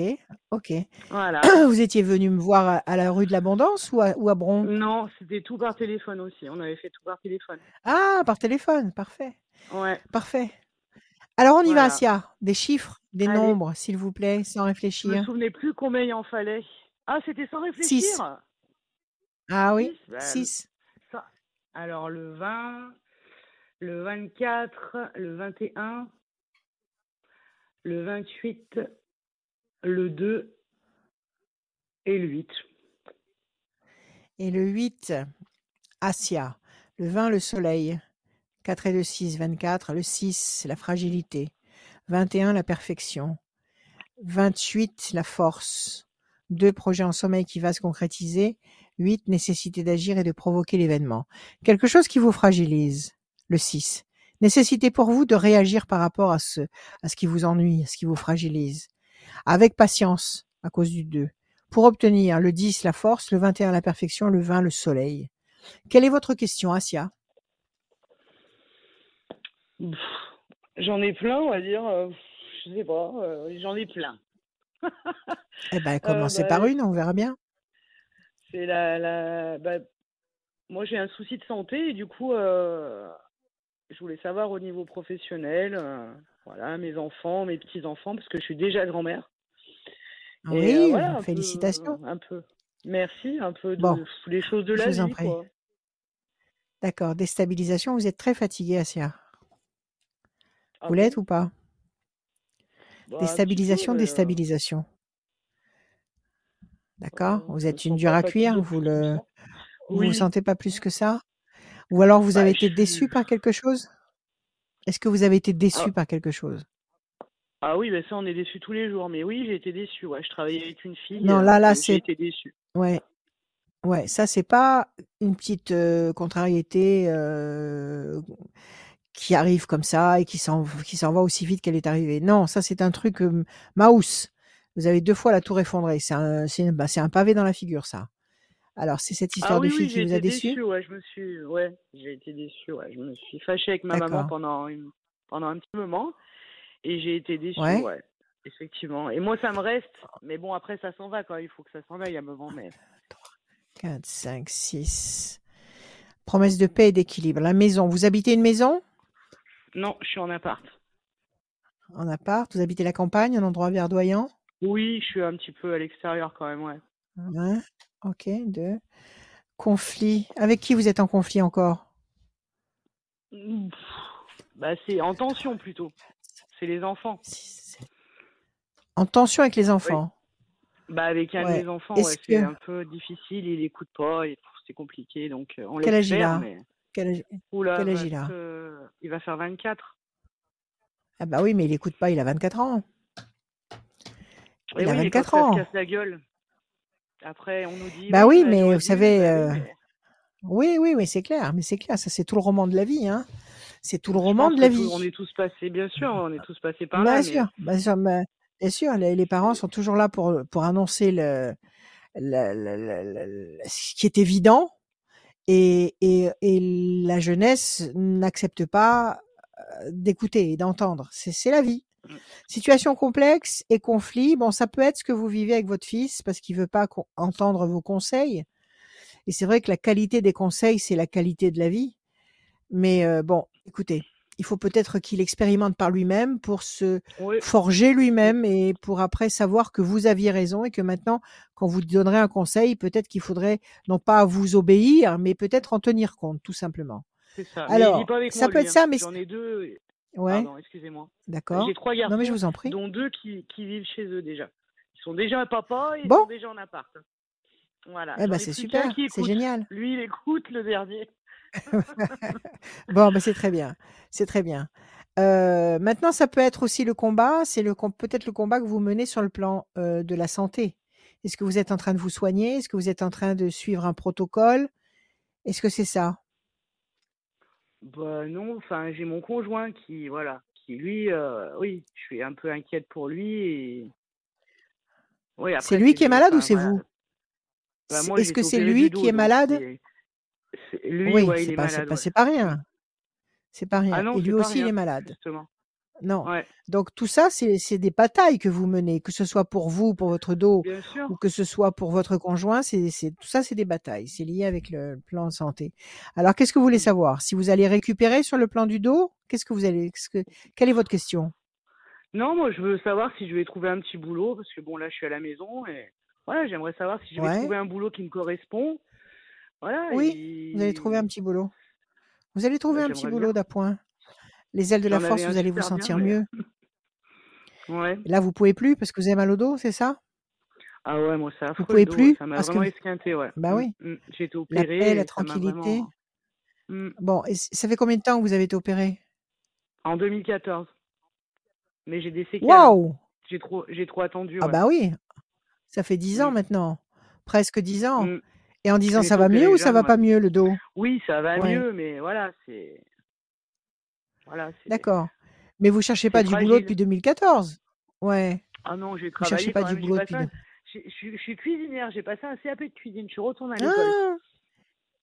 ok. Voilà. Vous étiez venu me voir à, à la rue de l'Abondance ou à, ou à Bron? Non, c'était tout par téléphone aussi. On avait fait tout par téléphone. Ah, par téléphone, parfait, Ouais. parfait. Alors on y va. Asia. Des chiffres, des Allez. nombres, s'il vous plaît, sans Je me réfléchir. souvenais plus combien il en fallait. Ah, c'était sans réfléchir? Six. Ah oui, Six, bah, 6. Ça, Alors, le 20, le 24, le 21, le 28, le 2 et le 8. Et le 8, Asia. Le 20, le soleil. 4 et 2, 6, 24. Le 6, la fragilité. 21, la perfection. 28, la force. 2, projet en sommeil qui va se concrétiser. 8, nécessité d'agir et de provoquer l'événement. Quelque chose qui vous fragilise. Le 6. Nécessité pour vous de réagir par rapport à ce, à ce qui vous ennuie, à ce qui vous fragilise. Avec patience, à cause du 2. Pour obtenir le 10, la force, le 21, la perfection, le 20, le soleil. Quelle est votre question, Asia? J'en ai plein, on va dire. euh, Je sais pas, euh, j'en ai plein. Eh ben, Euh, commencez bah, par une, on verra bien. c'est la, la, bah, moi j'ai un souci de santé et du coup, je voulais savoir au niveau professionnel, euh, voilà, mes enfants, mes petits enfants, parce que je suis déjà grand-mère. Oui, euh, voilà, un peu, félicitations. un peu. Merci, un peu de Bon, les choses de je la vous en vie. D'accord, déstabilisation, vous êtes très fatigué, Asia. Ah Vous bon? l'êtes ou pas? Bah, peu, Déstabilisation, euh, déstabilisation. D'accord Vous êtes une dure à cuire, fatiguée vous le ça. vous Oui, sentez pas plus que ça? Ou alors vous bah, avez été déçu suis. par quelque chose? Est-ce que vous avez été déçu Ah, par quelque chose? Ah oui, bah ça, on est déçus tous les jours. Mais oui, j'ai été déçue. Ouais, je travaillais avec une fille Non, euh, là, là, et j'ai c'est été déçue. ouais, ouais, ça c'est pas une petite euh, contrariété euh, qui arrive comme ça et qui s'en qui s'en va aussi vite qu'elle est arrivée. Non, ça c'est un truc euh, mouse. Vous avez deux fois la tour effondrée. C'est un, c'est bah, c'est un pavé dans la figure, ça. Alors, c'est cette Ah histoire de fille oui, qui vous a été déçu déçue. Ouais, je me suis, ouais, j'ai été déçue. Ouais, je me suis fâchée avec ma maman pendant une, pendant un petit moment et j'ai été déçue. Ouais. Ouais, effectivement. Et moi, ça me reste. Mais bon, après, ça s'en va quand il faut que ça s'en aille à un moment. Mais 4, 5, 6. Promesse de paix et d'équilibre. La maison. Vous habitez une maison? Non, je suis en appart. En appart Vous habitez la campagne, un endroit verdoyant? Oui, je suis un petit peu à l'extérieur quand même. Ouais. Un. Ok. Deux. Conflit. Avec qui vous êtes en conflit encore? Pff, Bah, c'est en tension plutôt. C'est les enfants. En tension avec les Oui. enfants? Bah, avec un de Ouais. mes enfants, Est-ce ouais, c'est que. un peu difficile. Il écoute pas. C'est compliqué. Donc, euh, on Quel âge il a? quel âge... il a? il va faire 24. Ah bah oui, mais il écoute pas, il a 24 ans. Et Il a oui, mais 24 quand ça se ans. casse la gueule, après on nous dit Bah oui, mais vous savez, oui, oui, oui, c'est clair, mais c'est clair, ça c'est tout le roman de la vie, hein. C'est tout le je roman de la tout, on vie. est tous passés, bien sûr, on est tous passés par là, Bien mais sûr, bien sûr, bien sûr, les, les parents sont toujours là pour, pour annoncer le, le- le- le- ce qui est évident et, et, et la jeunesse n'accepte pas euh, d'écouter et d'entendre. C'est la vie. Situation complexe et conflit, bon, ça peut être ce que vous vivez avec votre fils parce qu'il veut pas entendre vos conseils. Et c'est vrai que la qualité des conseils, c'est la qualité de la vie. Mais euh, bon, écoutez, il faut peut-être qu'il expérimente par lui-même pour se oui, forger lui-même et pour après savoir que vous aviez raison et que maintenant, quand vous donnerez un conseil, peut-être qu'il faudrait non pas vous obéir, mais peut-être en tenir compte, tout simplement. ça. Alors, ça peut être hein. ça, mais J'en ai deux, et- ouais, pardon, excusez-moi. d'accord. J'ai trois Non, mais je garçons, vous en prie. dont deux qui, qui vivent chez eux déjà. Ils sont déjà un papa et ils sont déjà en appart. Voilà, eh ben c'est super, c'est génial. Lui, il écoute le dernier. Bon, ben c'est très bien, c'est très bien. Euh, maintenant, ça peut être aussi le combat, c'est le peut-être le combat que vous menez sur le plan euh, de la santé. Est-ce que vous êtes en train de vous soigner? Est-ce que vous êtes en train de suivre un protocole? Est-ce que c'est ça? Bah non, enfin j'ai mon conjoint qui voilà, qui lui, euh, oui, je suis un peu inquiète pour lui et oui C'est lui qui est malade ou c'est voilà, vous bah moi Est-ce j'ai que été c'est opéré lui qui est donc malade c'est, c'est- lui Oui, ouais il c'est est pas, c'est malade pas, ouais. c'est pas rien. C'est pas Ah rien. non Et lui c'est pas aussi, il est malade. justement. Non. Ouais, Donc tout ça, c'est des batailles que vous menez, que ce soit pour vous, pour votre dos, ou que ce soit pour votre conjoint. C'est tout ça, c'est des batailles. C'est lié avec le plan de santé. Alors, qu'est-ce que vous voulez Mm. savoir? Si vous allez récupérer sur le plan du dos, qu'est-ce que vous allez que Quelle est votre question? Non, moi je veux savoir si je vais trouver un petit boulot parce que bon là je suis à la maison et voilà, j'aimerais savoir si je vais Ouais. trouver un boulot qui me correspond. Voilà, Oui, vous allez trouver un et petit boulot. Vous allez trouver Bah, un petit boulot d'appoint. Les ailes de la force, vous allez vous bien, sentir mais mieux. ouais. Là, vous pouvez plus parce que vous avez mal au dos, c'est ça? Ah ouais, moi c'est Vous pouvez dos, plus ça m'a que esquinté, ouais. bah Mm, oui, mm. J'ai été la paix, la ça tranquillité. vraiment. Mm. Bon, et ça fait combien de temps que vous avez été opéré? En 2014. Mais j'ai des séquelles. Waouh! J'ai trop, attendu, Ah bah oui, ça fait 10 ans maintenant, presque 10 ans. Et en 10 ans, J'ai ça va mieux ou ça va pas mieux le dos? Oui, ça va Ouais, mieux, mais voilà, c'est, voilà, d'accord. Mais vous cherchez c'est pas du boulot depuis 2014? Ouais, Ah non, j'ai vous cherchez travaillé pas du boulot depuis. je suis cuisinière, j'ai passé un CAP de cuisine. Je suis retournée à l'école. Ah,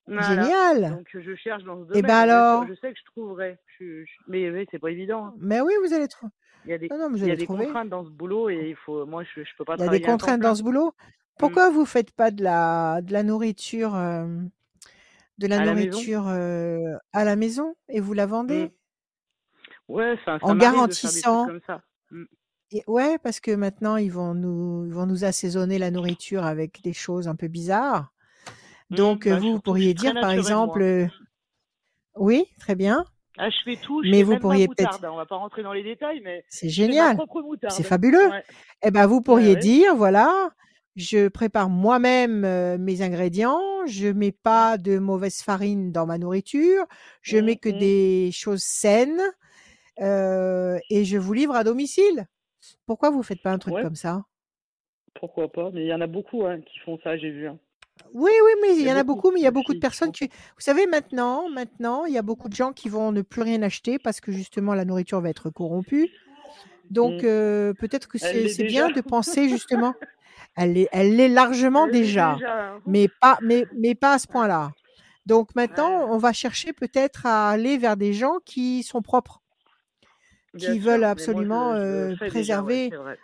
Voilà. génial! Donc je cherche dans ce Eh ben domaine. Bien sûr, alors? je sais que je trouverai. Je, je- mais oui, c'est pas évident. hein. Mais oui, vous allez trouver. Il y a des, Non, non, vous il y a allez des trouver. contraintes dans ce boulot et il faut, moi, je, je peux pas Il y a des contraintes dans ce boulot? Pourquoi vous faites pas de la, de la nourriture, euh, de la À la maison. nourriture euh, à la maison et vous la vendez? Ouais, enfin, ça en m'arrive de faire des trucs garantissant. comme ça. Mm. Et ouais, parce que maintenant ils vont nous, ils vont nous assaisonner la nourriture avec des choses un peu bizarres. Mm. Donc Bah, vous, pourriez dire par naturelle, exemple, euh, oui, très bien, Ah, je fais tout, je mais fais vous même pourriez peut-être, hein. On va pas rentrer dans les détails, mais c'est génial, c'est fabuleux. Ouais, Eh ben vous pourriez ouais. dire, voilà, je prépare moi-même euh, mes ingrédients, je mets pas de mauvaise farine dans ma nourriture, je mets que des choses saines euh, et je vous livre à domicile. Pourquoi vous faites pas un truc Ouais, comme ça? pourquoi pas. Mais il y en a beaucoup hein, qui font ça, j'ai vu. hein. Oui, oui, mais il y en a beaucoup mais il y a beaucoup de personnes qui, vous savez, maintenant, maintenant, il y a beaucoup de gens qui vont ne plus rien acheter parce que justement la nourriture va être corrompue. Donc Mm. euh, peut-être que c'est bien de penser justement, elle l'est, elle largement Elle déjà, déjà. hein. mais pas, mais, mais pas à ce point-là. Donc maintenant, Ouais. on va chercher peut-être à aller vers des gens qui sont propres, Bien qui sûr, veulent moi, absolument je, je le euh, fais déjà, ouais, préserver. c'est vrai.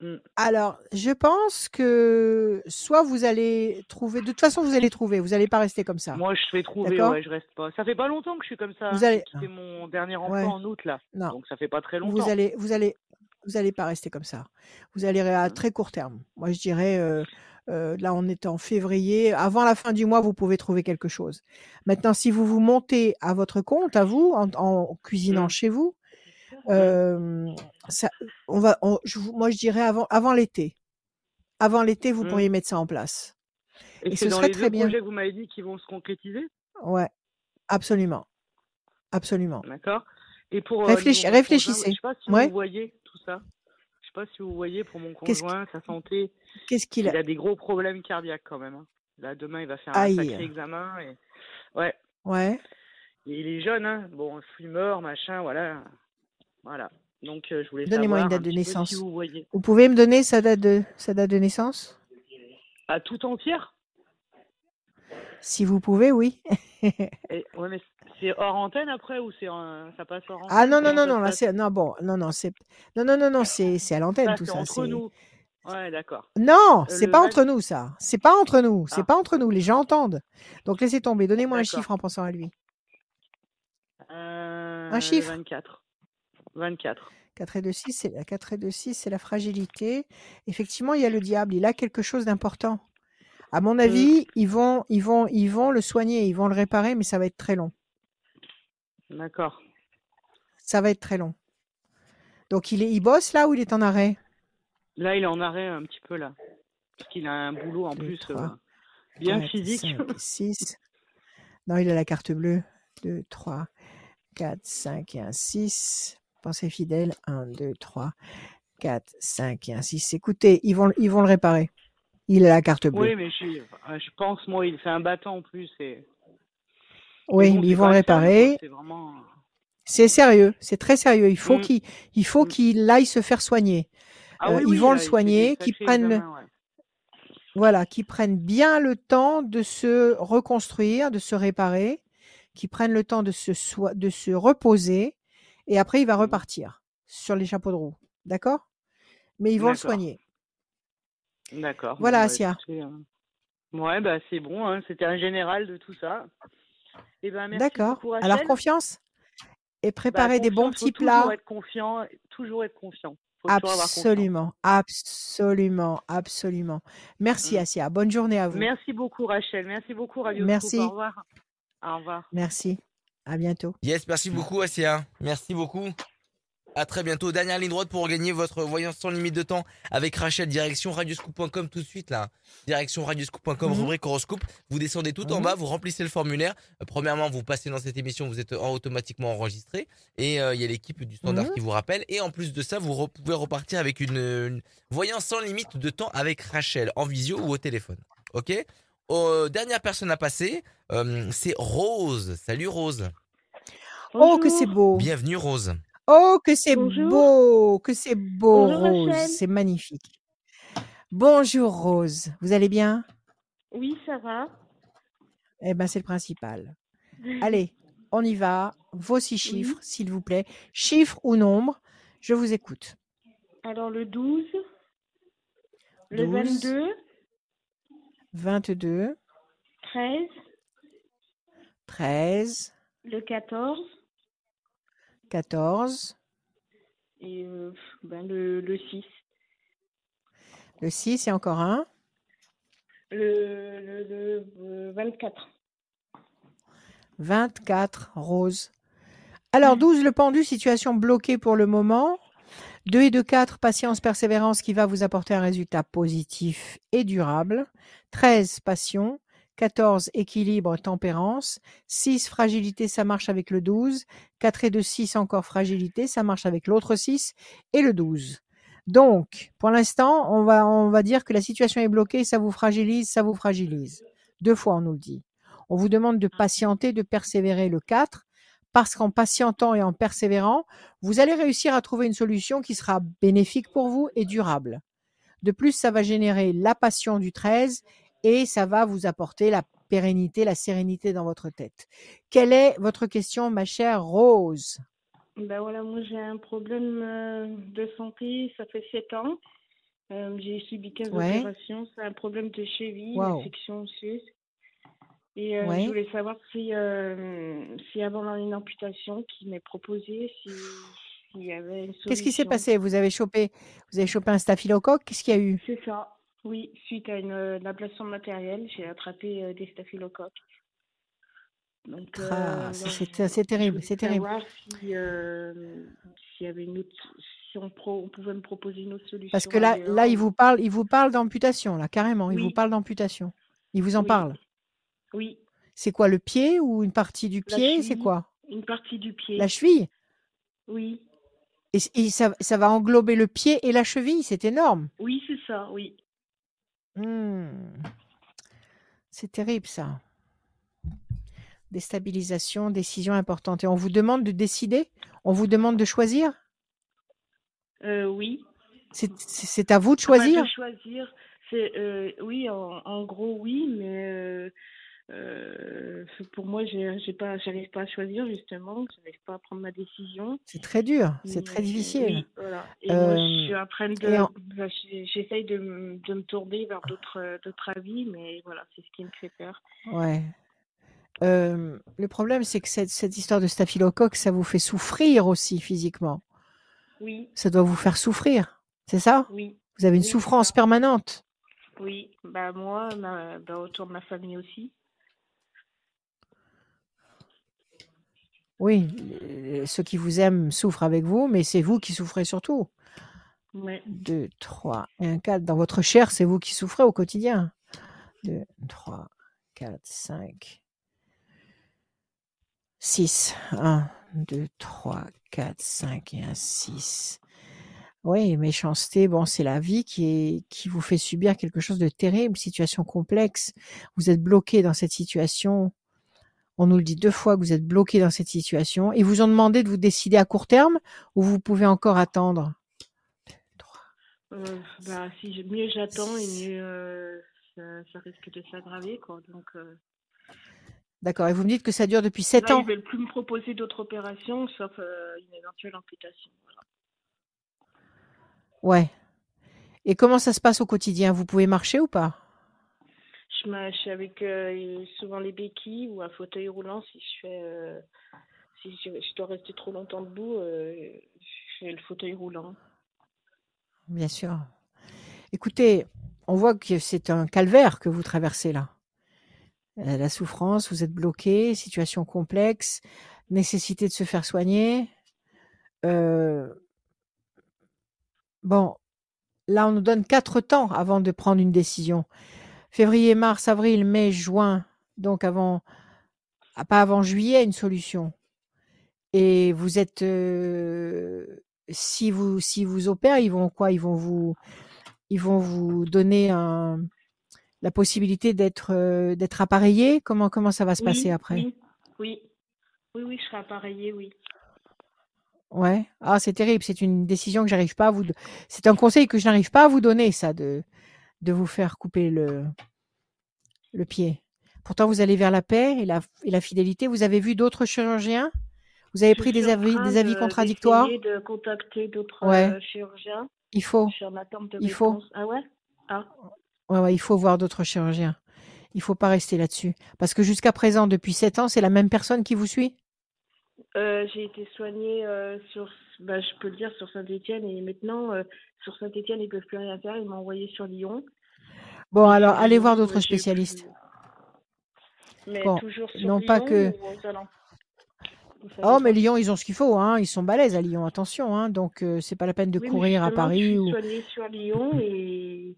Mm. Alors, je pense que soit vous allez trouver, de toute façon, vous allez trouver, vous n'allez pas rester comme ça. Moi, je fais trouver, ouais, je reste pas. Ça fait pas longtemps que je suis comme ça. Vous hein. J'ai allez, mon dernier emploi ouais, en août, là. non, Donc, ça fait pas très vous longtemps. allez, vous allez, vous allez pas rester comme ça. Vous allez à Hein. très court terme. Moi, je dirais, euh, euh, là, on est en février. Avant la fin du mois, vous pouvez trouver quelque chose. Maintenant, si vous vous montez à votre compte, à vous, en, en cuisinant Mm. chez vous. Euh, ça, on va, on- je moi, je dirais avant, avant l'été. Avant l'été, vous Mm. pourriez mettre ça en place. Et Et ce dans serait les très deux bien. projets que vous m'avez dit qui vont se concrétiser, Ouais, absolument, absolument. d'accord? Et pour euh, Réfléch- conjoint, je réfléchissez. sais pas si Ouais. vous voyez tout ça. Je sais pas si vous voyez pour mon conjoint, sa santé. Qu'est-ce qu'il Il a? a des gros problèmes cardiaques quand même. hein. Là, demain, il va faire un Aïe. sacré examen. Et... Ouais. Ouais. Et il est jeune, hein. Bon, fumeur, machin, voilà. Voilà. Donc, euh, je voulais Donnez-moi une un date de si naissance. vous voyez. Vous pouvez me donner sa date de sa date de naissance? À tout entière? Si vous pouvez, oui. Et, ouais, mais c'est hors antenne après ou c'est en- ça passe hors ah antenne? non non non non se là c'est non bon non non c'est non non non non c'est c'est à l'antenne Ça, tout c'est ça entre c'est nous. Ouais, d'accord. non Euh, c'est le pas 20 entre nous ça c'est pas entre nous c'est Ah, pas entre nous les gens entendent donc laissez tomber donnez-moi un chiffre en pensant à lui Euh, un chiffre 24. 24. 4 et 2 6 c'est la 4 et 2 6 c'est la fragilité effectivement il y a le diable il a quelque chose d'important à mon Mm. avis ils vont ils vont ils vont le soigner ils vont le réparer mais ça va être très long D'accord. ça va être très long donc il est il bosse là ou il est en arrêt? Là, il est en arrêt un petit peu, là. Parce qu'il a un boulot en 2 plus euh, 3 bien 4, physique. 5 et 6. Non, il a la carte bleue. 2, 3, 4, 5 et un 6. Pensez fidèle. 1, 2, 3, 4, 5 et un 6. Écoutez, ils vont, ils vont le réparer. Il a la carte bleue. Oui, mais je, euh, je pense, moi, il fait un battant en plus. Et... Oui, bon, mais c'est ils vont le le réparer. C'est vraiment. C'est sérieux, c'est très sérieux. Il faut Mm, qu'il il faut mm. qu'il aille se faire soigner. Ah Euh, oui, ils oui, vont le là, des soigner, qu'ils prennent, ouais. voilà, qu'ils prennent bien le temps de se reconstruire, de se réparer, qu'ils prennent le temps de se, soi- de se reposer, et après il va Mm. repartir sur les chapeaux de roue. D'accord? Mais ils vont le soigner. D'accord. Bon, Voilà, bah, Asia. euh, Ouais, bah, c'est bon. hein, C'était un général de tout ça. Eh ben, D'accord. Alors confiance et Bah, préparer des bons petits toujours plats. être confiant, toujours être confiant. Faut toujours avoir confiance. Absolument, absolument, absolument. Merci Mm. Asia. Bonne journée à vous. Merci beaucoup, Rachel. Merci beaucoup, Radio. Merci, Au revoir. Au revoir. merci. À bientôt. Yes, merci beaucoup, Asia. Merci beaucoup. À très bientôt. Dernière ligne droite pour gagner votre voyance sans limite de temps avec Rachel, direction radioscoop.com tout de suite là. Direction radioscoop.com, Mhm. rubrique horoscope. Vous descendez tout en Mhm. bas, vous remplissez le formulaire. Euh, premièrement, vous passez dans cette émission, vous êtes en- automatiquement enregistré. Et euh, il y a l'équipe du standard Mhm. qui vous rappelle. Et en plus de ça, vous re- pouvez repartir avec une, une voyance sans limite de temps avec Rachel, en visio ou au téléphone. Ok? Euh, Dernière personne à passer, euh, c'est Rose. Salut Rose. Oh, que c'est beau. Bienvenue Rose. Oh, que c'est beau. Que c'est beau, Bonjour, Rose. C'est magnifique. Bonjour, Rose. Vous allez bien? Oui, ça va. Eh ben, c'est le principal. Allez, on y va. Vos six Oui. chiffres, s'il vous plaît. Chiffres ou nombres Je vous écoute. Alors le 12, le 12. 22, 22, 13, 13, le 14 14, et euh, ben, le, le 6. le 6 et encore un. Le, le, le, euh, 24. 24, Rose. Alors, 12, le pendu, situation bloquée pour le moment. 2 et 2, 4, patience, persévérance qui va vous apporter un résultat positif et durable. 13, passion. 14, équilibre, tempérance. 6, fragilité, ça marche avec le 12. 4 et 2, 6, encore fragilité, ça marche avec l'autre 6 et le 12. Donc, pour l'instant, on va, on va dire que la situation est bloquée, ça vous fragilise, ça vous fragilise. Deux fois, on nous le dit. On vous demande de patienter, de persévérer le 4, parce qu'en patientant et en persévérant, vous allez réussir à trouver une solution qui sera bénéfique pour vous et durable. De plus, ça va générer la passion du 13 et ça va vous apporter la pérennité, la sérénité dans votre tête. Quelle est votre question, ma chère Rose? Ben voilà, moi j'ai un problème euh, de santé, ça fait 7 ans. Euh, j'ai subi 15 Ouais. opérations, c'est un problème de cheville, Waouh. infection osseuse. Et euh, Ouais. je voulais savoir si, euh, si avant une amputation qui m'est proposée, si- s'il y avait une solution. Qu'est-ce qui s'est passé? Vous avez chopé, vous avez chopé un staphylocoque? Qu'est-ce qu'il y a eu? C'est ça, oui. Suite à une, euh, une ablation matérielle, j'ai attrapé euh, des staphylocoques. Donc, Ah, euh, voilà, c'est terrible, voulais c'est terrible. si, euh, s'il y avait une autre, si on, pro- on pouvait me proposer une autre solution. Parce que là, là, il ou- vous parle, il vous parle d'amputation, là, carrément. Il vous parle d'amputation. Il vous en Oui. parle. Oui, C'est quoi, le pied ou une partie du La pied? C'est quoi? Une partie du pied. La cheville? Oui, Et, ça, ça va englober le pied et la cheville, c'est énorme. oui, c'est ça, oui. Hmm. C'est terrible ça. Déstabilisation, décision importante. Et on vous demande de décider? On vous demande de choisir? Euh, oui. C'est à vous de choisir de choisir, c'est euh, oui, en, en gros oui, mais euh, euh, pour moi, j'ai pas, j'arrive pas à choisir justement, j'arrive pas à prendre ma décision. C'est très dur, c'est très euh, difficile. Oui, voilà. Et moi, je Euh, suis en train de, en- j'essaye de, de me tourner vers d'autres, euh, d'autres avis, mais voilà, c'est ce qui me fait peur. Ouais. Euh, le problème, c'est que cette, cette histoire de staphylocoque, ça vous fait souffrir aussi physiquement. Oui, Ça doit vous faire souffrir, c'est ça? Oui, Vous avez une Oui, souffrance permanente. oui. Bah moi, ma, bah, autour de ma famille aussi. Oui, euh, ceux qui vous aiment souffrent avec vous, mais c'est vous qui souffrez surtout. Ouais. 2, 3 et un 4. Dans votre chair, c'est vous qui souffrez au quotidien. 2, 3, 4, 5, 6. 1, 2, 3, 4, 5 et un 6. Oui, méchanceté, bon, c'est la vie qui, est, qui vous fait subir quelque chose de terrible, situation complexe. Vous êtes bloqué dans cette situation. On nous le dit deux fois que vous êtes bloqué dans cette situation. Ils vous ont demandé de vous décider à court terme ou vous pouvez encore attendre? Euh, bah, si je- mieux j'attends et mieux euh, ça, ça risque de s'aggraver, quoi. Donc, euh, D'accord. Et vous me dites que ça dure depuis 7 là, ans. ils veulent plus me proposer d'autres opérations, sauf une éventuelle amputation. Voilà. Ouais. Et comment ça se passe au quotidien? Vous pouvez marcher ou pas? Je marche avec euh, souvent les béquilles ou un fauteuil roulant si je euh, dois rester trop longtemps debout, euh, je fais le fauteuil roulant. Bien sûr. Écoutez, on voit que c'est un calvaire que vous traversez là. La souffrance, vous êtes bloqué, situation complexe. nécessité de se faire soigner. Bon, là, on nous donne quatre temps avant de prendre une décision. Février, mars, avril, mai, juin. Donc avant, ah, pas avant juillet, une solution. Et vous êtes, euh, si vous si vous opèrent, ils vont quoi? Ils vont vous ils vont vous donner un, la possibilité d'être euh, d'être appareillé? Comment comment ça va se passer après? oui, oui. Oui, oui, je serai appareillée, oui. Ouais. Ah, c'est terrible. C'est une décision que j'arrive pas à vous. C'est un conseil que je n'arrive pas à vous donner, ça, de de vous faire couper le le pied. Pourtant, vous allez vers la paix et la et la fidélité. Vous avez vu d'autres chirurgiens? Vous avez pris des avis des avis de- contradictoires? d'essayer de contacter d'autres Ouais. euh, chirurgiens. Il faut. De Il faut. Ah ouais? Ah, Ouais, ouais, il faut voir d'autres chirurgiens. Il faut pas rester là-dessus. Parce que jusqu'à présent, depuis sept ans, c'est la même personne qui vous suit? Euh, j'ai été soignée euh, sur, bah, je peux le dire, sur Saint-Étienne et maintenant, euh, sur Saint-Étienne, ils peuvent plus rien faire. Ils m'ont envoyé sur Lyon. Bon, alors, allez voir d'autres spécialistes. Mais Bon, toujours sur non Lyon pas que... Oh, mais Lyon, ils ont ce qu'il faut, hein. Ils sont balèzes à Lyon, attention, hein. Donc, euh, c'est pas la peine de Oui, courir à Paris suis ou... sur Lyon et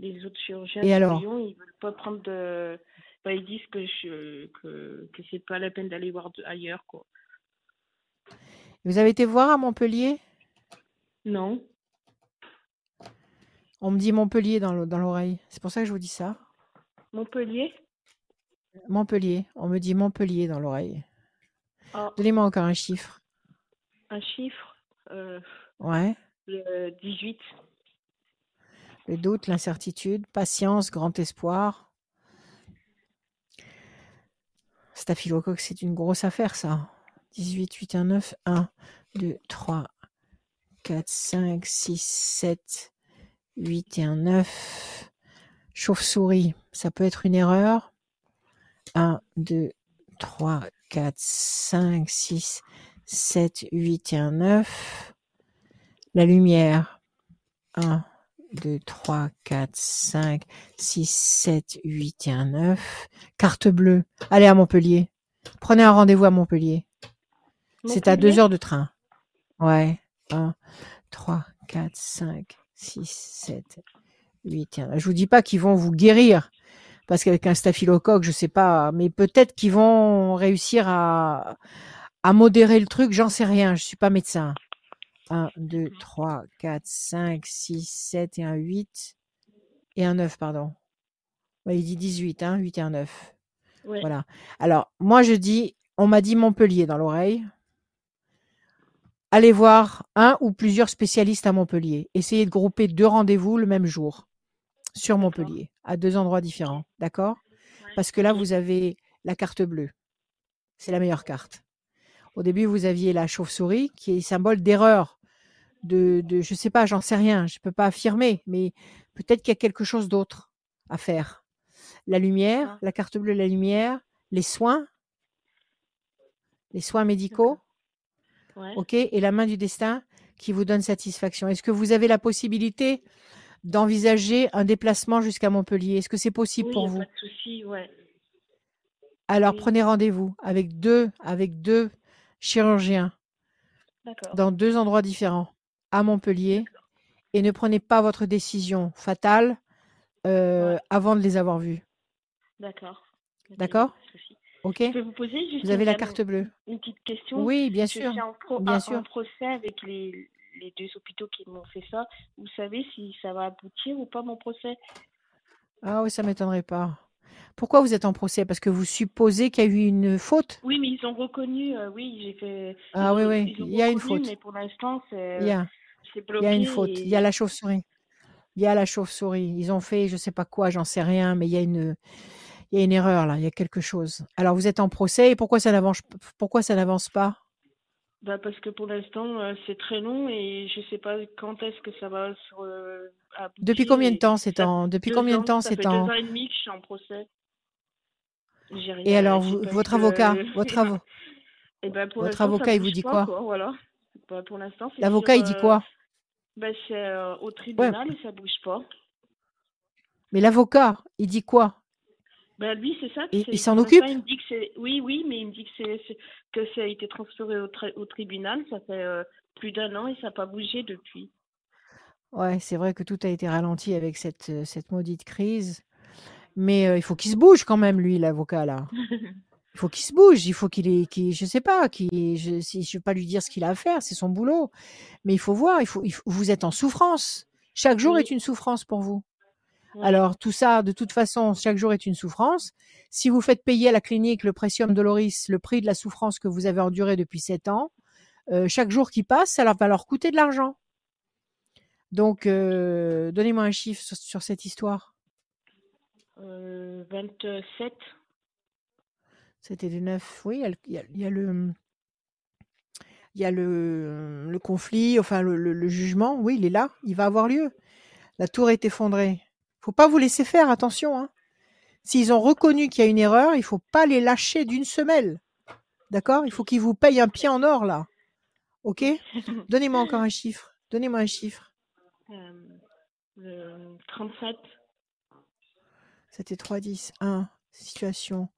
les autres chirurgiens Et alors Lyon, ils veulent pas prendre de. Bah, ils disent que je que, que c'est pas la peine d'aller voir ailleurs, quoi. Vous avez été voir à Montpellier? Non. On me dit Montpellier dans le- dans l'oreille. C'est pour ça que je vous dis ça. Montpellier? Montpellier. On me dit Montpellier dans l'oreille. Ah, Donnez-moi encore un chiffre. un chiffre. Euh, Ouais. le 18. Le doute, l'incertitude, patience, grand espoir. Staphylocoque, c'est une grosse affaire, ça. 18, 8, 1, 9, 1, 2, 3, 4, 5, 6, 7, 8 et un 9. Chauve-souris, ça peut être une erreur. 1, 2, 3, 4, 5, 6, 7, 8 et un 9. La lumière. 1, 2, 3, 4, 5, 6, 7, 8 et un 9. Carte bleue. Allez à Montpellier. Prenez un rendez-vous à Montpellier. C'est à deux heures de train. Ouais. 1, 3, 4, 5, 6, 7, 8 et un. Je vous dis pas qu'ils vont vous guérir. Parce qu'avec un staphylocoque, je sais pas, mais peut-être qu'ils vont réussir à, à modérer le truc, j'en sais rien, je suis pas médecin. 1, 2, 3, 4, 5, 6, 7 et un 8 et un 9, pardon. Ouais, il dit 18, hein, 8 et un 9. Ouais. Voilà. Alors, moi, je dis, on m'a dit Montpellier dans l'oreille. Allez voir un ou plusieurs spécialistes à Montpellier. Essayez de grouper deux rendez-vous le même jour sur. Montpellier, à deux endroits différents. D'accord? Parce que là, vous avez la carte bleue. C'est la meilleure carte. Au début, vous aviez la chauve-souris, qui est symbole d'erreur. De, de, je sais pas, j'en sais rien, je peux pas affirmer, mais peut-être qu'il y a quelque chose d'autre à faire. La lumière, la carte bleue, la lumière, les soins, les soins médicaux, Ouais. ok, et la main du destin qui vous donne satisfaction. Est-ce que vous avez la possibilité d'envisager un déplacement jusqu'à Montpellier? Est-ce que c'est possible Oui, pour vous? pas de souci, ouais. Alors Oui. prenez rendez-vous avec deux, avec deux chirurgiens dans deux endroits différents à Montpellier et ne prenez pas votre décision fatale euh, Ouais. avant de les avoir vus. D'accord. D'accord? Ok Je peux vous poser juste Vous avez la carte bleue. une petite question Oui, bien Je sûr. suis en, pro- Bien en- sûr. en procès avec les, les deux hôpitaux qui m'ont fait ça. Vous savez si ça va aboutir ou pas mon procès? Ah oui, ça m'étonnerait pas. Pourquoi vous êtes en procès? Parce que vous supposez qu'il y a eu une faute? Oui, mais ils ont reconnu. euh, oui, j'ai fait. Ah ils oui, oui, il y a une faute. Mais pour l'instant, c'est Il y a, il y a une faute. Il y a la chauve-souris. Il y a la chauve-souris. Ils ont fait, je sais pas quoi, j'en sais rien, mais il y a une, il y a une erreur là. Il y a quelque chose. Alors vous êtes en procès et pourquoi ça n'avance, pourquoi ça n'avance pas? Bah parce que pour l'instant, euh, c'est très long et je sais pas quand est-ce que ça va se. Depuis combien de temps c'est en, depuis combien ans, de temps c'est fait en deux ans et demi que je suis en procès. Rien- Et alors vous- votre avocat, votre avo- Eh ben, pour votre avocat, il vous dit pas, quoi? Voilà. Bah, pour l'instant, c'est L'avocat sur, il dit euh, quoi bah, c'est euh, au tribunal et ça bouge pas. Mais l'avocat il dit quoi? Ben lui, c'est ça. Il s'en occupe? Il me dit que. Oui, oui, mais il me dit que c'est que ça a été transféré au, tra- au tribunal. Ça fait euh, plus d'un an et ça n'a pas bougé depuis. Ouais, c'est vrai que tout a été ralenti avec cette, euh, cette maudite crise. Mais euh, il faut qu'il se bouge quand même, lui, l'avocat, là. Il faut qu'il se bouge, il faut qu'il ait, qu'il, je sais pas, qu'il, je, si, je vais pas lui dire ce qu'il a à faire, c'est son boulot. Mais il faut voir, il faut, il faut- vous êtes en souffrance. Chaque jour Oui. est une souffrance pour vous. Ouais. Alors tout ça, de toute façon, chaque jour est une souffrance. Si vous faites payer à la clinique le Precium Doloris, le prix de la souffrance que vous avez endurée depuis sept ans, euh, chaque jour qui passe, ça leur va leur coûter de l'argent. Donc, euh, donnez-moi un chiffre sur, sur cette histoire. Euh, 27. C'était le 9. Oui, il y a le, il y a- il y a le, il y a le, le conflit, enfin le, le- le jugement. Oui, il est là, il va avoir lieu. La tour est effondrée. Faut pas vous laisser faire, attention. Hein. S'ils ont reconnu qu'il y a une erreur, il faut pas les lâcher d'une semelle. D'accord? Il faut qu'ils vous payent un pied en or là. Ok? Donnez-moi encore un chiffre. Donnez-moi un chiffre. Euh, euh, 37. C'était 3, 10, 1, situation,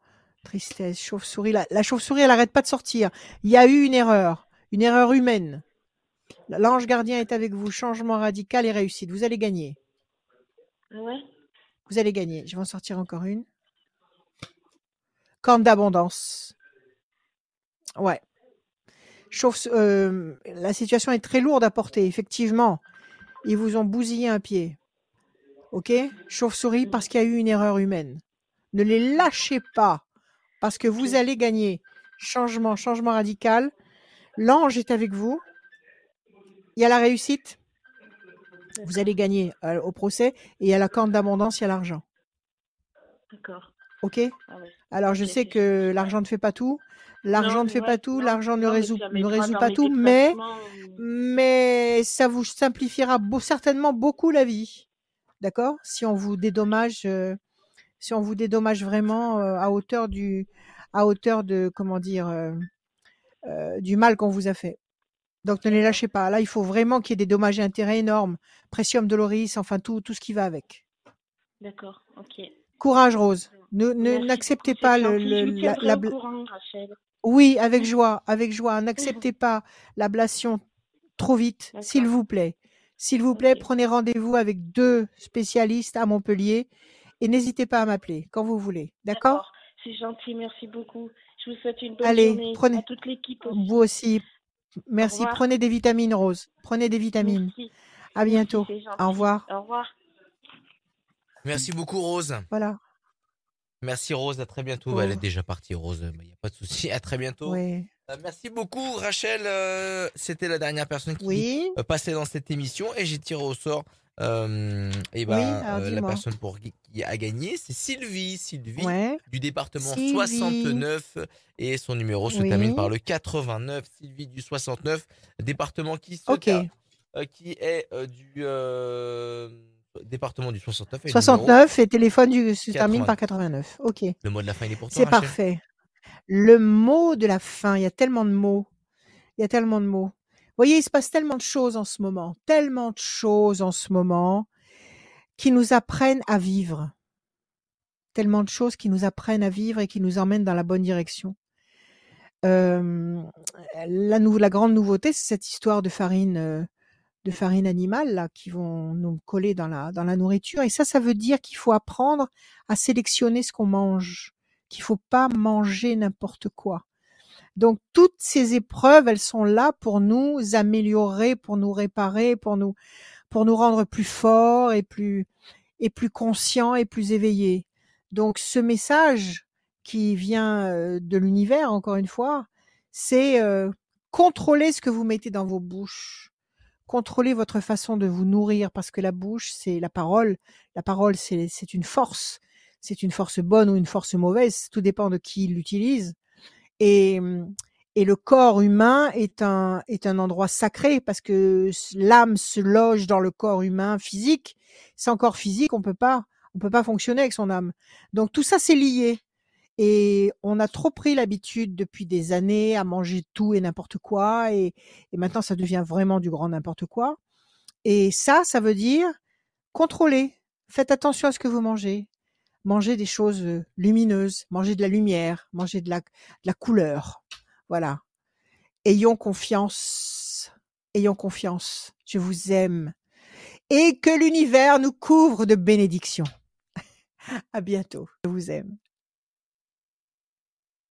tristesse, chauve-souris. La, la chauve-souris, elle arrête pas de sortir. Il y a eu une erreur, une erreur humaine. L'ange gardien est avec vous. Changement radical et réussite. Vous allez gagner. Ouais. Vous allez gagner. Je vais en sortir encore une. Corne d'abondance. Ouais. Chauve, euh, la situation est très lourde à porter, effectivement. Ils vous ont bousillé un pied. OK? Chauve-souris parce qu'il y a eu une erreur humaine. Ne les lâchez pas parce que vous allez gagner. Changement, changement radical. L'ange est avec vous. Il y a la réussite. Vous allez gagner euh, au procès. Et a la corne d'abondance, il y a l'argent. D'accord. OK? Ah ouais. Alors, je sais que l'argent ne fait pas tout. L'argent ne fait ouais, pas tout. L'argent ne résout, ne résout pas tout. Mais, ou- mais ça vous simplifiera beau- certainement beaucoup la vie. D'accord? Si on vous dédommage, euh, si on vous dédommage vraiment euh, à hauteur du, à hauteur de, comment dire, euh, euh, du mal qu'on vous a fait. Donc ne les lâchez pas. Là, il faut vraiment qu'il y ait des dommages et intérêts énormes. Precium Doloris, enfin tout, tout ce qui va avec. D'accord, ok. Courage, Rose. Ne, n'acceptez pas le, la, bl- courant. Oui, avec joie, avec joie. N'acceptez pas l'ablation trop vite, s'il vous plaît. S'il vous plaît, prenez rendez-vous avec deux spécialistes à Montpellier et n'hésitez pas à m'appeler quand vous voulez. D'accord? C'est gentil, merci beaucoup. Je vous souhaite une bonne Allez, journée prenez- à toute l'équipe. Vous aussi. Merci. Prenez des vitamines, Rose. Prenez des vitamines. Merci. À bientôt. Merci. Au revoir. Au revoir. Merci beaucoup, Rose. Voilà. Merci, Rose. À très bientôt. Oh. Bah, Elle est déjà partie, Rose. Il n'y a pas de souci. À très bientôt. Oui. Euh, merci beaucoup, Rachel. Euh, C'était la dernière personne qui Oui. euh, passait dans cette émission et j'ai tiré au sort. Euh, et ben, Oui, alors euh, la personne pour qui, a gagné, c'est Sylvie. Sylvie Ouais. du département Sylvie. 69 et son numéro se Oui. termine par le 89. Sylvie du 69, département qui se euh, qui est du département du 69. et le numéro- 69 et téléphone du, se termine 89. par 89. Ok. Le mot de la fin, il est pour toi. C'est parfait. Le mot de la fin, il y a tellement de mots. Il y a tellement de mots. Voyez, il se passe tellement de choses en ce moment, tellement de choses en ce moment qui nous apprennent à vivre. Tellement de choses qui nous apprennent à vivre et qui nous emmènent dans la bonne direction. La, grande nouveauté, c'est cette histoire de farine, euh, de farine animale qui vont nous coller dans la, nourriture. Et ça, ça veut dire qu'il faut apprendre à sélectionner ce qu'on mange, qu'il faut pas manger n'importe quoi. Donc toutes ces épreuves, elles sont là pour nous améliorer, pour nous réparer, pour nous pour nous rendre plus forts et plus et plus conscients et plus éveillés. Donc ce message qui vient euh, de l'univers encore une fois, c'est euh, ce que vous mettez dans vos bouches. Contrôlez votre façon de vous nourrir parce que la bouche, c'est la parole. La parole, c'est une force. C'est une force bonne ou une force mauvaise. Tout dépend de qui l'utilise. Et, et le corps humain est un, est un endroit sacré parce que l'âme se loge dans le corps humain physique. Sans corps physique, on peut pas, on peut pas fonctionner avec son âme. Donc tout ça, c'est lié. Et on a trop pris l'habitude depuis des années à manger tout et n'importe quoi. Et, et maintenant, ça devient vraiment du grand n'importe quoi. Et ça, ça veut dire contrôler. Faites attention à ce que vous mangez. Mangez des choses lumineuses, mangez de la lumière, la, de la couleur. Voilà. Ayons confiance. Ayons confiance. Je vous aime. Et que l'univers nous couvre de bénédictions. À bientôt. Je vous aime.